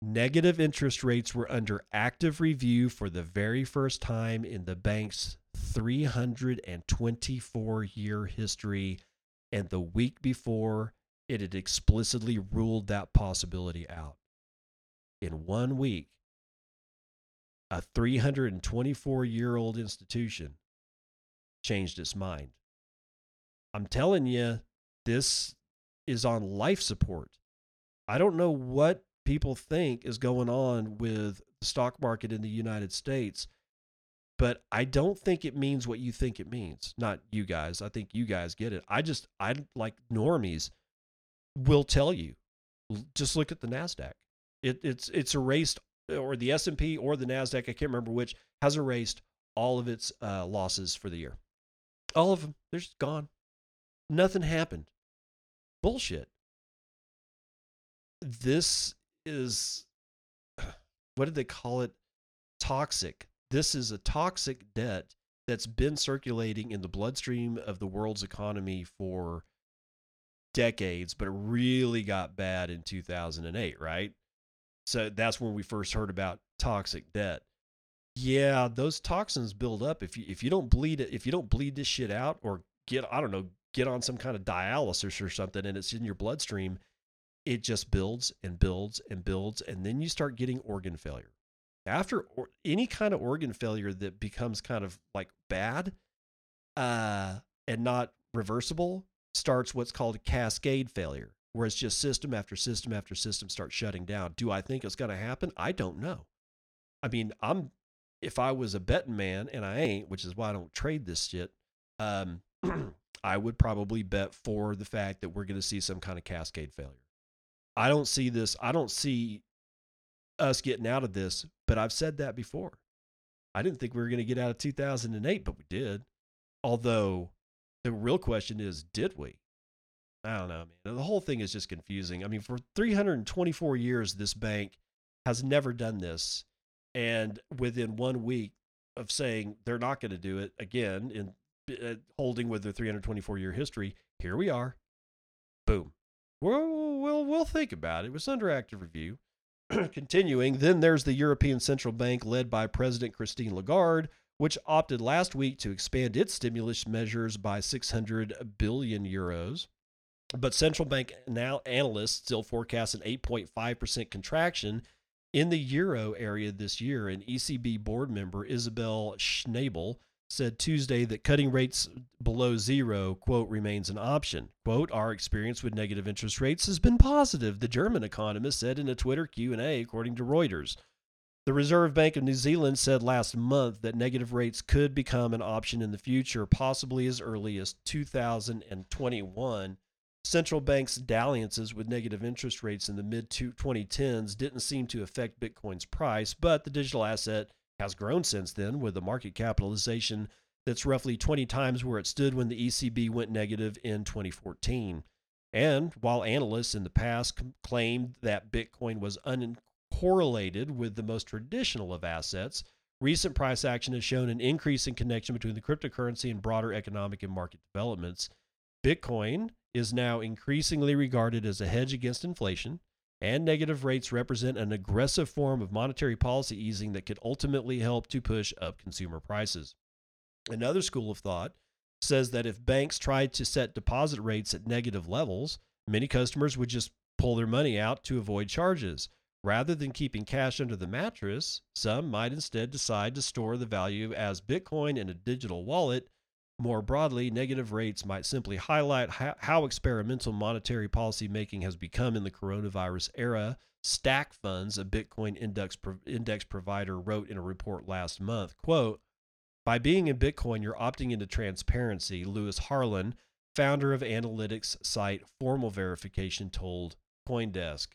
Negative interest rates were under active review for the very first time in the bank's 324 year history. And the week before, it had explicitly ruled that possibility out. In one week, a 324 year old institution changed its mind. I'm telling you, this is on life support. I don't know what people think is going on with the stock market in the United States, but I don't think it means what you think it means. Not you guys. I think you guys get it. I just, I like normies will tell you. Just look at the Nasdaq. It, it's it's erased, or the S and P or the Nasdaq. I can't remember which has erased all of its uh, losses for the year. All of them. They're just gone. Nothing happened. Bullshit. This is [SIGHS] what did they call it? Toxic. This is a toxic debt that's been circulating in the bloodstream of the world's economy for decades, but it really got bad in 2008, right? So that's when we first heard about toxic debt. Yeah, those toxins build up if you if you don't bleed it if you don't bleed this shit out or get I don't know get on some kind of dialysis or something and it's in your bloodstream, it just builds and builds and builds and then you start getting organ failure. After or, any kind of organ failure that becomes kind of like bad uh and not reversible starts what's called cascade failure where it's just system after system after system starts shutting down. Do I think it's going to happen? I don't know. I mean, I'm if I was a betting man, and I ain't, which is why I don't trade this shit, um, [CLEARS THROAT] I would probably bet for the fact that we're going to see some kind of cascade failure. I don't see this. I don't see us getting out of this, but I've said that before. I didn't think we were going to get out of 2008, but we did. Although the real question is, did we? I don't know, man. The whole thing is just confusing. I mean, for 324 years, this bank has never done this and within one week of saying they're not going to do it again in uh, holding with their 324 year history, here we are. Boom. Well, we'll, we'll think about it. It was under active review. [CLEARS THROAT] Continuing, then there's the European Central Bank led by President Christine Lagarde, which opted last week to expand its stimulus measures by 600 billion euros. But central bank now analysts still forecast an 8.5% contraction in the euro area this year, an ECB board member, Isabel Schnabel, said Tuesday that cutting rates below zero, quote, remains an option. Quote, our experience with negative interest rates has been positive, the German economist said in a Twitter Q&A, according to Reuters. The Reserve Bank of New Zealand said last month that negative rates could become an option in the future, possibly as early as 2021 central banks' dalliances with negative interest rates in the mid 2010s didn't seem to affect Bitcoin's price, but the digital asset has grown since then with a market capitalization that's roughly 20 times where it stood when the ECB went negative in 2014. And while analysts in the past claimed that Bitcoin was uncorrelated with the most traditional of assets, recent price action has shown an increase in connection between the cryptocurrency and broader economic and market developments. Bitcoin is now increasingly regarded as a hedge against inflation, and negative rates represent an aggressive form of monetary policy easing that could ultimately help to push up consumer prices. Another school of thought says that if banks tried to set deposit rates at negative levels, many customers would just pull their money out to avoid charges. Rather than keeping cash under the mattress, some might instead decide to store the value as Bitcoin in a digital wallet more broadly, negative rates might simply highlight how, how experimental monetary policy making has become in the coronavirus era. Stack Funds, a Bitcoin index, index provider, wrote in a report last month, quote, by being in Bitcoin, you're opting into transparency, Lewis Harlan, founder of analytics site Formal Verification, told Coindesk.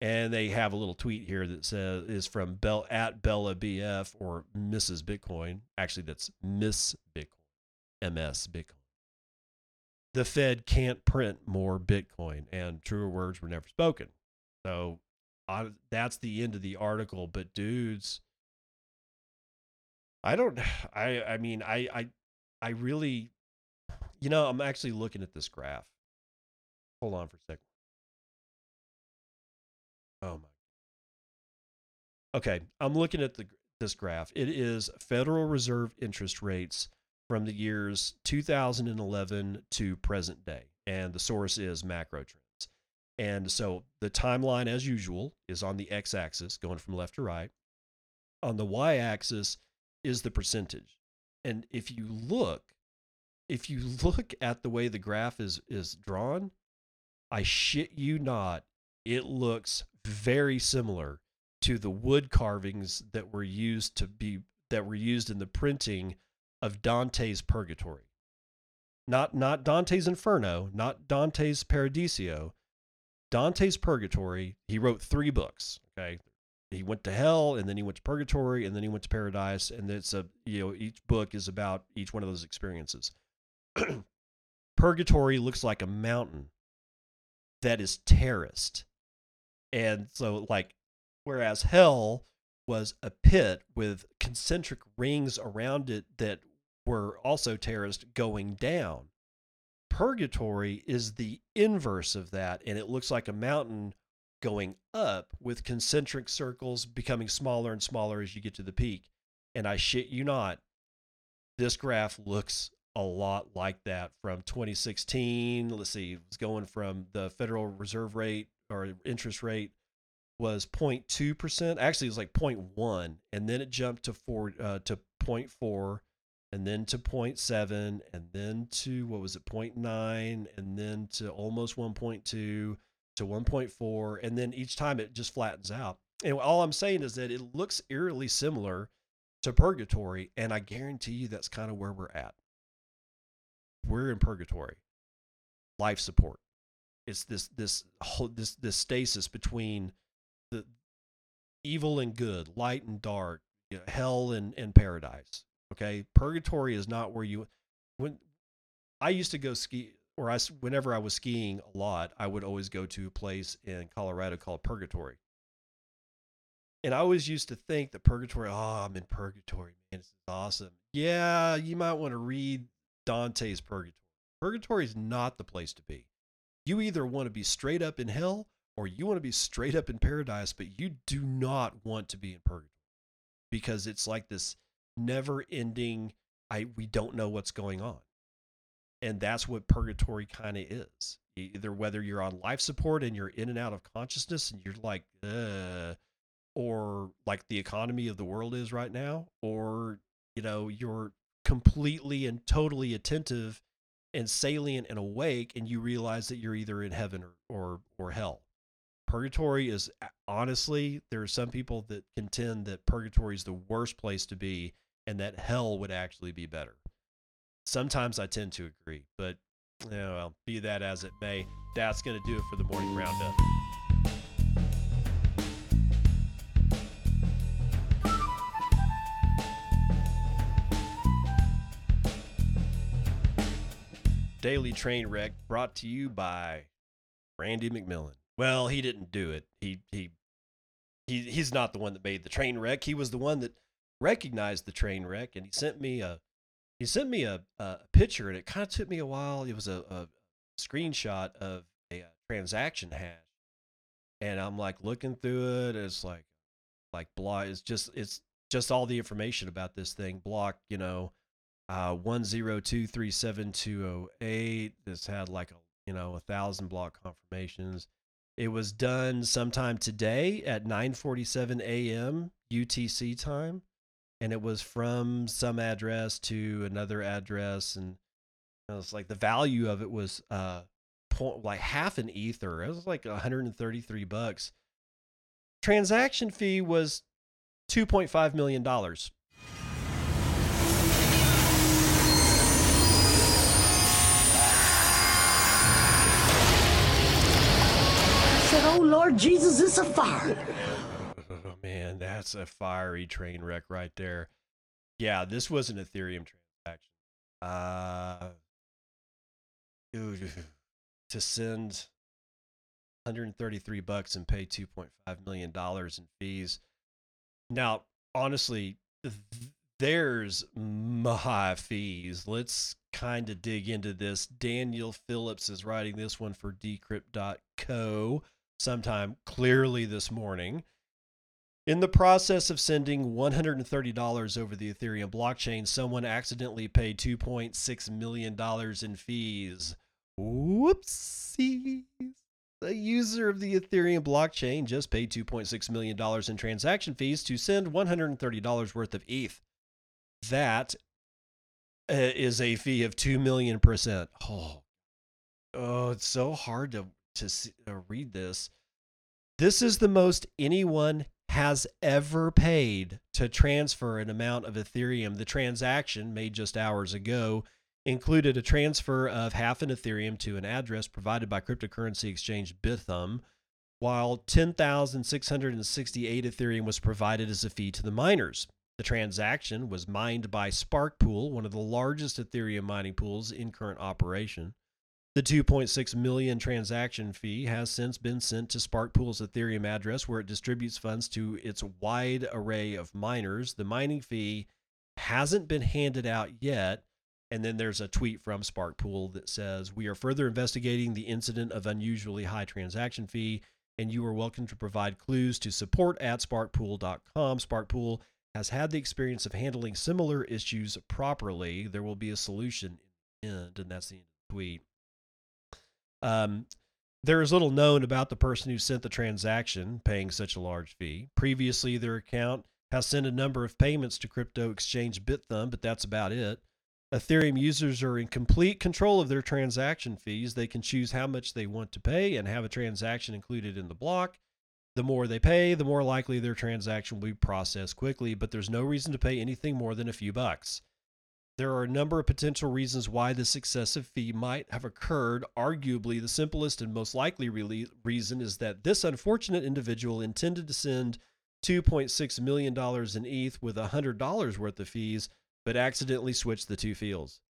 And they have a little tweet here that says is from Bell at Bella BF or Mrs. Bitcoin. Actually, that's Miss Bitcoin. MS Bitcoin. The Fed can't print more Bitcoin, and truer words were never spoken. So I, that's the end of the article. But dudes, I don't. [SIGHS] I I mean I I I really, you know, I'm actually looking at this graph. Hold on for a second. Oh my. Okay, I'm looking at the this graph. It is Federal Reserve interest rates from the years 2011 to present day. And the source is macro trends. And so the timeline, as usual, is on the x axis, going from left to right. On the y axis is the percentage. And if you look, if you [LAUGHS] look at the way the graph is, is drawn, I shit you not, it looks very similar to the wood carvings that were used to be that were used in the printing of Dante's Purgatory. Not not Dante's Inferno, not Dante's Paradiso. Dante's Purgatory, he wrote 3 books, okay? He went to hell and then he went to purgatory and then he went to paradise and it's a you know each book is about each one of those experiences. [CLEARS THROAT] purgatory looks like a mountain that is terraced. And so like whereas hell was a pit with concentric rings around it that were also terraced going down. Purgatory is the inverse of that, and it looks like a mountain going up with concentric circles becoming smaller and smaller as you get to the peak. And I shit you not, this graph looks a lot like that from 2016. Let's see, it was going from the Federal Reserve rate or interest rate was 0.2%. Actually, it was like 0.1, and then it jumped to four uh, to 0.4, and then to 0.7, and then to what was it 0.9, and then to almost 1.2 to 1.4, and then each time it just flattens out. And all I'm saying is that it looks eerily similar to purgatory, and I guarantee you that's kind of where we're at. We're in purgatory, life support. It's this this whole this this stasis between the evil and good, light and dark, you know, hell and and paradise. Okay, purgatory is not where you when I used to go ski or I whenever I was skiing a lot, I would always go to a place in Colorado called Purgatory. And I always used to think that purgatory, oh, I'm in purgatory, man, this is awesome. Yeah, you might want to read Dante's Purgatory. Purgatory is not the place to be. You either want to be straight up in hell or you want to be straight up in paradise, but you do not want to be in purgatory because it's like this never ending I we don't know what's going on. And that's what purgatory kind of is. Either whether you're on life support and you're in and out of consciousness and you're like, uh, or like the economy of the world is right now, or you know, you're completely and totally attentive and salient and awake and you realize that you're either in heaven or or, or hell purgatory is honestly there are some people that contend that purgatory is the worst place to be and that hell would actually be better. Sometimes i tend to agree but you know, well, be that as it may. That's going to do it for the morning roundup. Daily Train Wreck brought to you by Randy McMillan. Well, he didn't do it. He he he he's not the one that made the train wreck. He was the one that recognized the train wreck and he sent me a he sent me a, a picture and it kind of took me a while. It was a, a screenshot of a, a transaction hash. And I'm like looking through it. It's like like block it's just it's just all the information about this thing. Block, you know, uh, one zero two three seven two zero eight. This had like a you know a thousand block confirmations. It was done sometime today at 9:47 a.m. UTC time, and it was from some address to another address, and it was like the value of it was uh point like half an ether. It was like 133 bucks. Transaction fee was 2.5 million dollars. said, Oh Lord Jesus, it's a fire. Oh [LAUGHS] man, that's a fiery train wreck right there. Yeah, this was an Ethereum transaction. Uh, [SIGHS] to send 133 bucks and pay 2.5 million dollars in fees. Now, honestly, there's my fees. Let's kind of dig into this. Daniel Phillips is writing this one for decrypt.co sometime clearly this morning. In the process of sending $130 over the Ethereum blockchain, someone accidentally paid $2.6 million in fees. Whoopsies. The user of the Ethereum blockchain just paid $2.6 million in transaction fees to send $130 worth of ETH. That uh, a fee of 2 million percent. Oh, oh it's so hard to to, see, to uh, read this. This is the most anyone has ever paid to transfer an amount of Ethereum. The transaction made just hours ago included a transfer of half an Ethereum to an address provided by cryptocurrency exchange Bithumb, while 10,668 Ethereum was provided as a fee to the miners. The transaction was mined by Sparkpool, one of the largest Ethereum mining pools in current operation. The 2.6 million transaction fee has since been sent to Sparkpool's Ethereum address where it distributes funds to its wide array of miners. The mining fee hasn't been handed out yet. And then there's a tweet from Sparkpool that says, We are further investigating the incident of unusually high transaction fee, and you are welcome to provide clues to support at sparkpool.com. Sparkpool has had the experience of handling similar issues properly. There will be a solution in the end, and that's the end of the tweet. Um, there is little known about the person who sent the transaction paying such a large fee. Previously, their account has sent a number of payments to crypto exchange Bithumb, but that's about it. Ethereum users are in complete control of their transaction fees. They can choose how much they want to pay and have a transaction included in the block. The more they pay, the more likely their transaction will be processed quickly, but there's no reason to pay anything more than a few bucks. There are a number of potential reasons why this excessive fee might have occurred. Arguably, the simplest and most likely re- reason is that this unfortunate individual intended to send $2.6 million in ETH with $100 worth of fees but accidentally switched the two fields.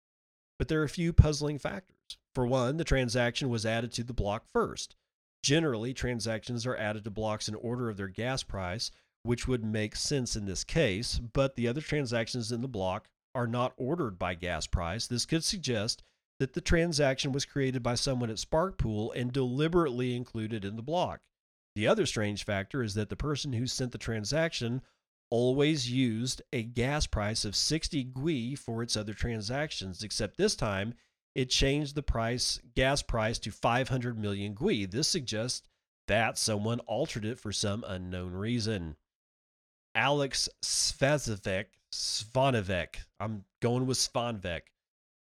But there are a few puzzling factors. For one, the transaction was added to the block first. Generally, transactions are added to blocks in order of their gas price, which would make sense in this case, but the other transactions in the block are not ordered by gas price. This could suggest that the transaction was created by someone at Sparkpool and deliberately included in the block. The other strange factor is that the person who sent the transaction always used a gas price of 60 gwei for its other transactions, except this time it changed the price gas price to 500 million gwei. This suggests that someone altered it for some unknown reason. Alex Svazovek, Svanovek, I'm going with Svanvek,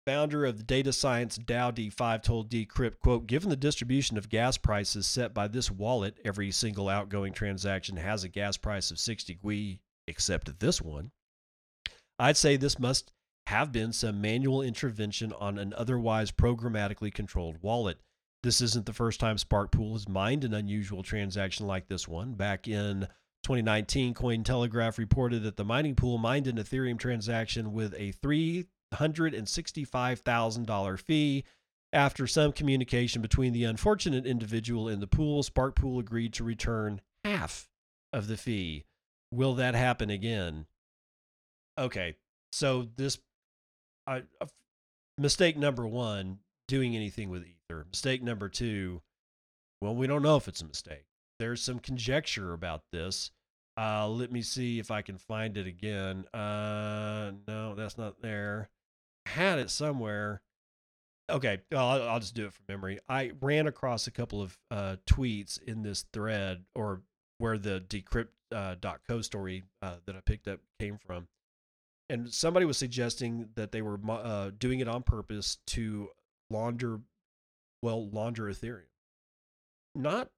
founder of the data science DAO D5 told Decrypt, quote, given the distribution of gas prices set by this wallet, every single outgoing transaction has a gas price of 60 gwei except this one, I'd say this must have been some manual intervention on an otherwise programmatically controlled wallet. This isn't the first time Sparkpool has mined an unusual transaction like this one. Back in 2019, Cointelegraph reported that the mining pool mined an Ethereum transaction with a $365,000 fee. After some communication between the unfortunate individual and the pool, Sparkpool agreed to return half of the fee. Will that happen again? Okay, so this uh, mistake number one, doing anything with Ether. Mistake number two, well, we don't know if it's a mistake. There's some conjecture about this. Uh, let me see if I can find it again. Uh, no, that's not there. Had it somewhere. Okay, I'll, I'll just do it from memory. I ran across a couple of uh, tweets in this thread, or where the decrypt.co uh, story uh, that I picked up came from. And somebody was suggesting that they were uh, doing it on purpose to launder, well, launder Ethereum. Not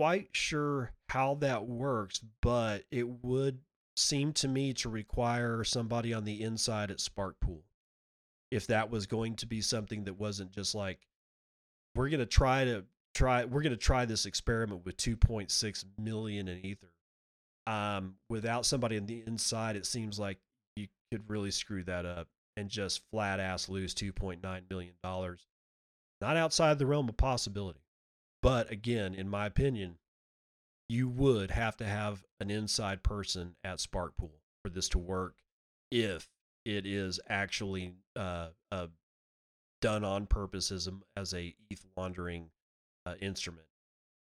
quite sure how that works, but it would seem to me to require somebody on the inside at Sparkpool. If that was going to be something that wasn't just like, we're going to try to try we're going to try this experiment with 2.6 million in ether um, without somebody on the inside it seems like you could really screw that up and just flat ass lose 2.9 million dollars not outside the realm of possibility but again in my opinion you would have to have an inside person at sparkpool for this to work if it is actually uh, uh, done on purpose as a, as a ETH laundering uh, instrument.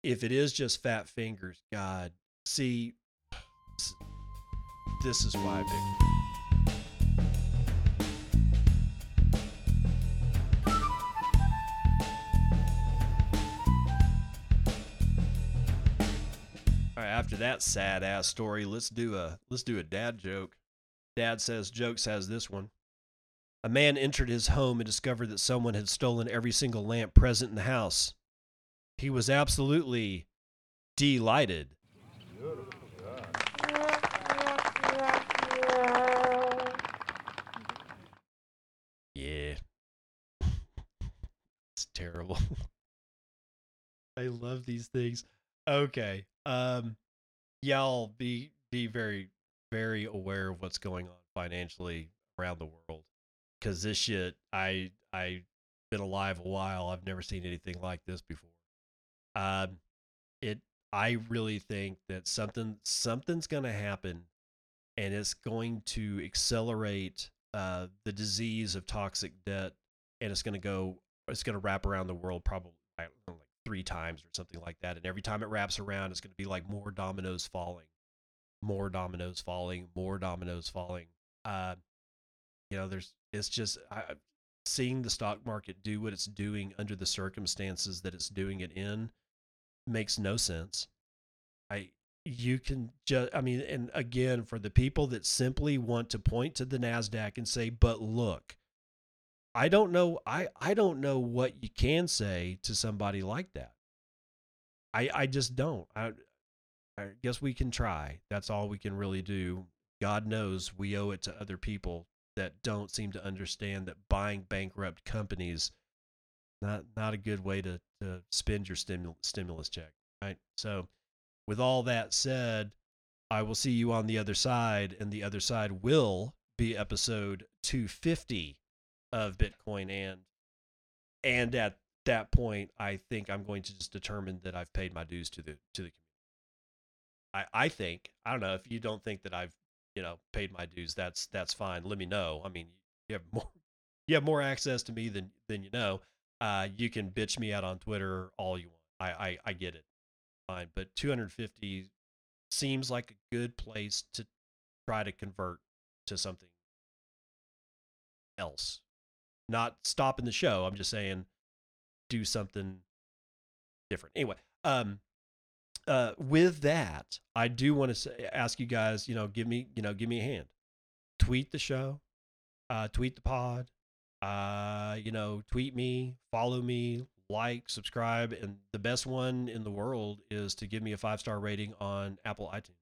If it is just fat fingers, God, see, this is why I picked. After that sad ass story, let's do a let's do a dad joke. Dad says jokes has this one. A man entered his home and discovered that someone had stolen every single lamp present in the house. He was absolutely delighted. Yeah. [LAUGHS] it's terrible. [LAUGHS] I love these things. Okay. Um y'all be be very very aware of what's going on financially around the world cuz this shit I I been alive a while. I've never seen anything like this before. Um, it I really think that something something's going to happen and it's going to accelerate uh, the disease of toxic debt, and it's going to go, it's going to wrap around the world probably like three times or something like that. And every time it wraps around, it's going to be like more dominoes falling, more dominoes falling, more dominoes falling. Uh, you know, there's, it's just I, seeing the stock market do what it's doing under the circumstances that it's doing it in makes no sense. I, you can just i mean and again for the people that simply want to point to the nasdaq and say but look i don't know i i don't know what you can say to somebody like that. I i just don't. I i guess we can try. That's all we can really do. God knows we owe it to other people that don't seem to understand that buying bankrupt companies not not a good way to to spend your stimul- stimulus check right? So with all that said, I will see you on the other side, and the other side will be episode 250 of Bitcoin and and at that point, I think I'm going to just determine that I've paid my dues to the to the community. I I think I don't know if you don't think that I've you know paid my dues. That's that's fine. Let me know. I mean, you have more [LAUGHS] you have more access to me than than you know. Uh, you can bitch me out on Twitter all you want. I I, I get it fine, but 250 seems like a good place to try to convert to something else. Not stopping the show. I'm just saying do something different. Anyway, um uh with that, I do want to ask you guys, you know, give me, you know, give me a hand. Tweet the show, uh tweet the pod, uh you know, tweet me, follow me, like, subscribe, and the best one in the world is to give me a five star rating on Apple iTunes.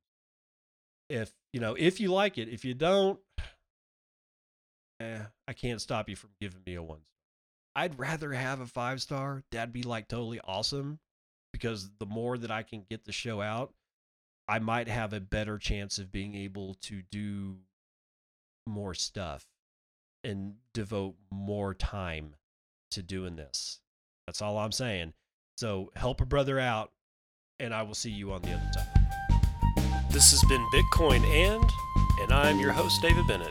If you know, if you like it, if you don't, eh, I can't stop you from giving me a one. I'd rather have a five star. That'd be like totally awesome because the more that I can get the show out, I might have a better chance of being able to do more stuff and devote more time to doing this. That's all I'm saying. So help a brother out, and I will see you on the other side. This has been Bitcoin and, and I'm your host, David Bennett.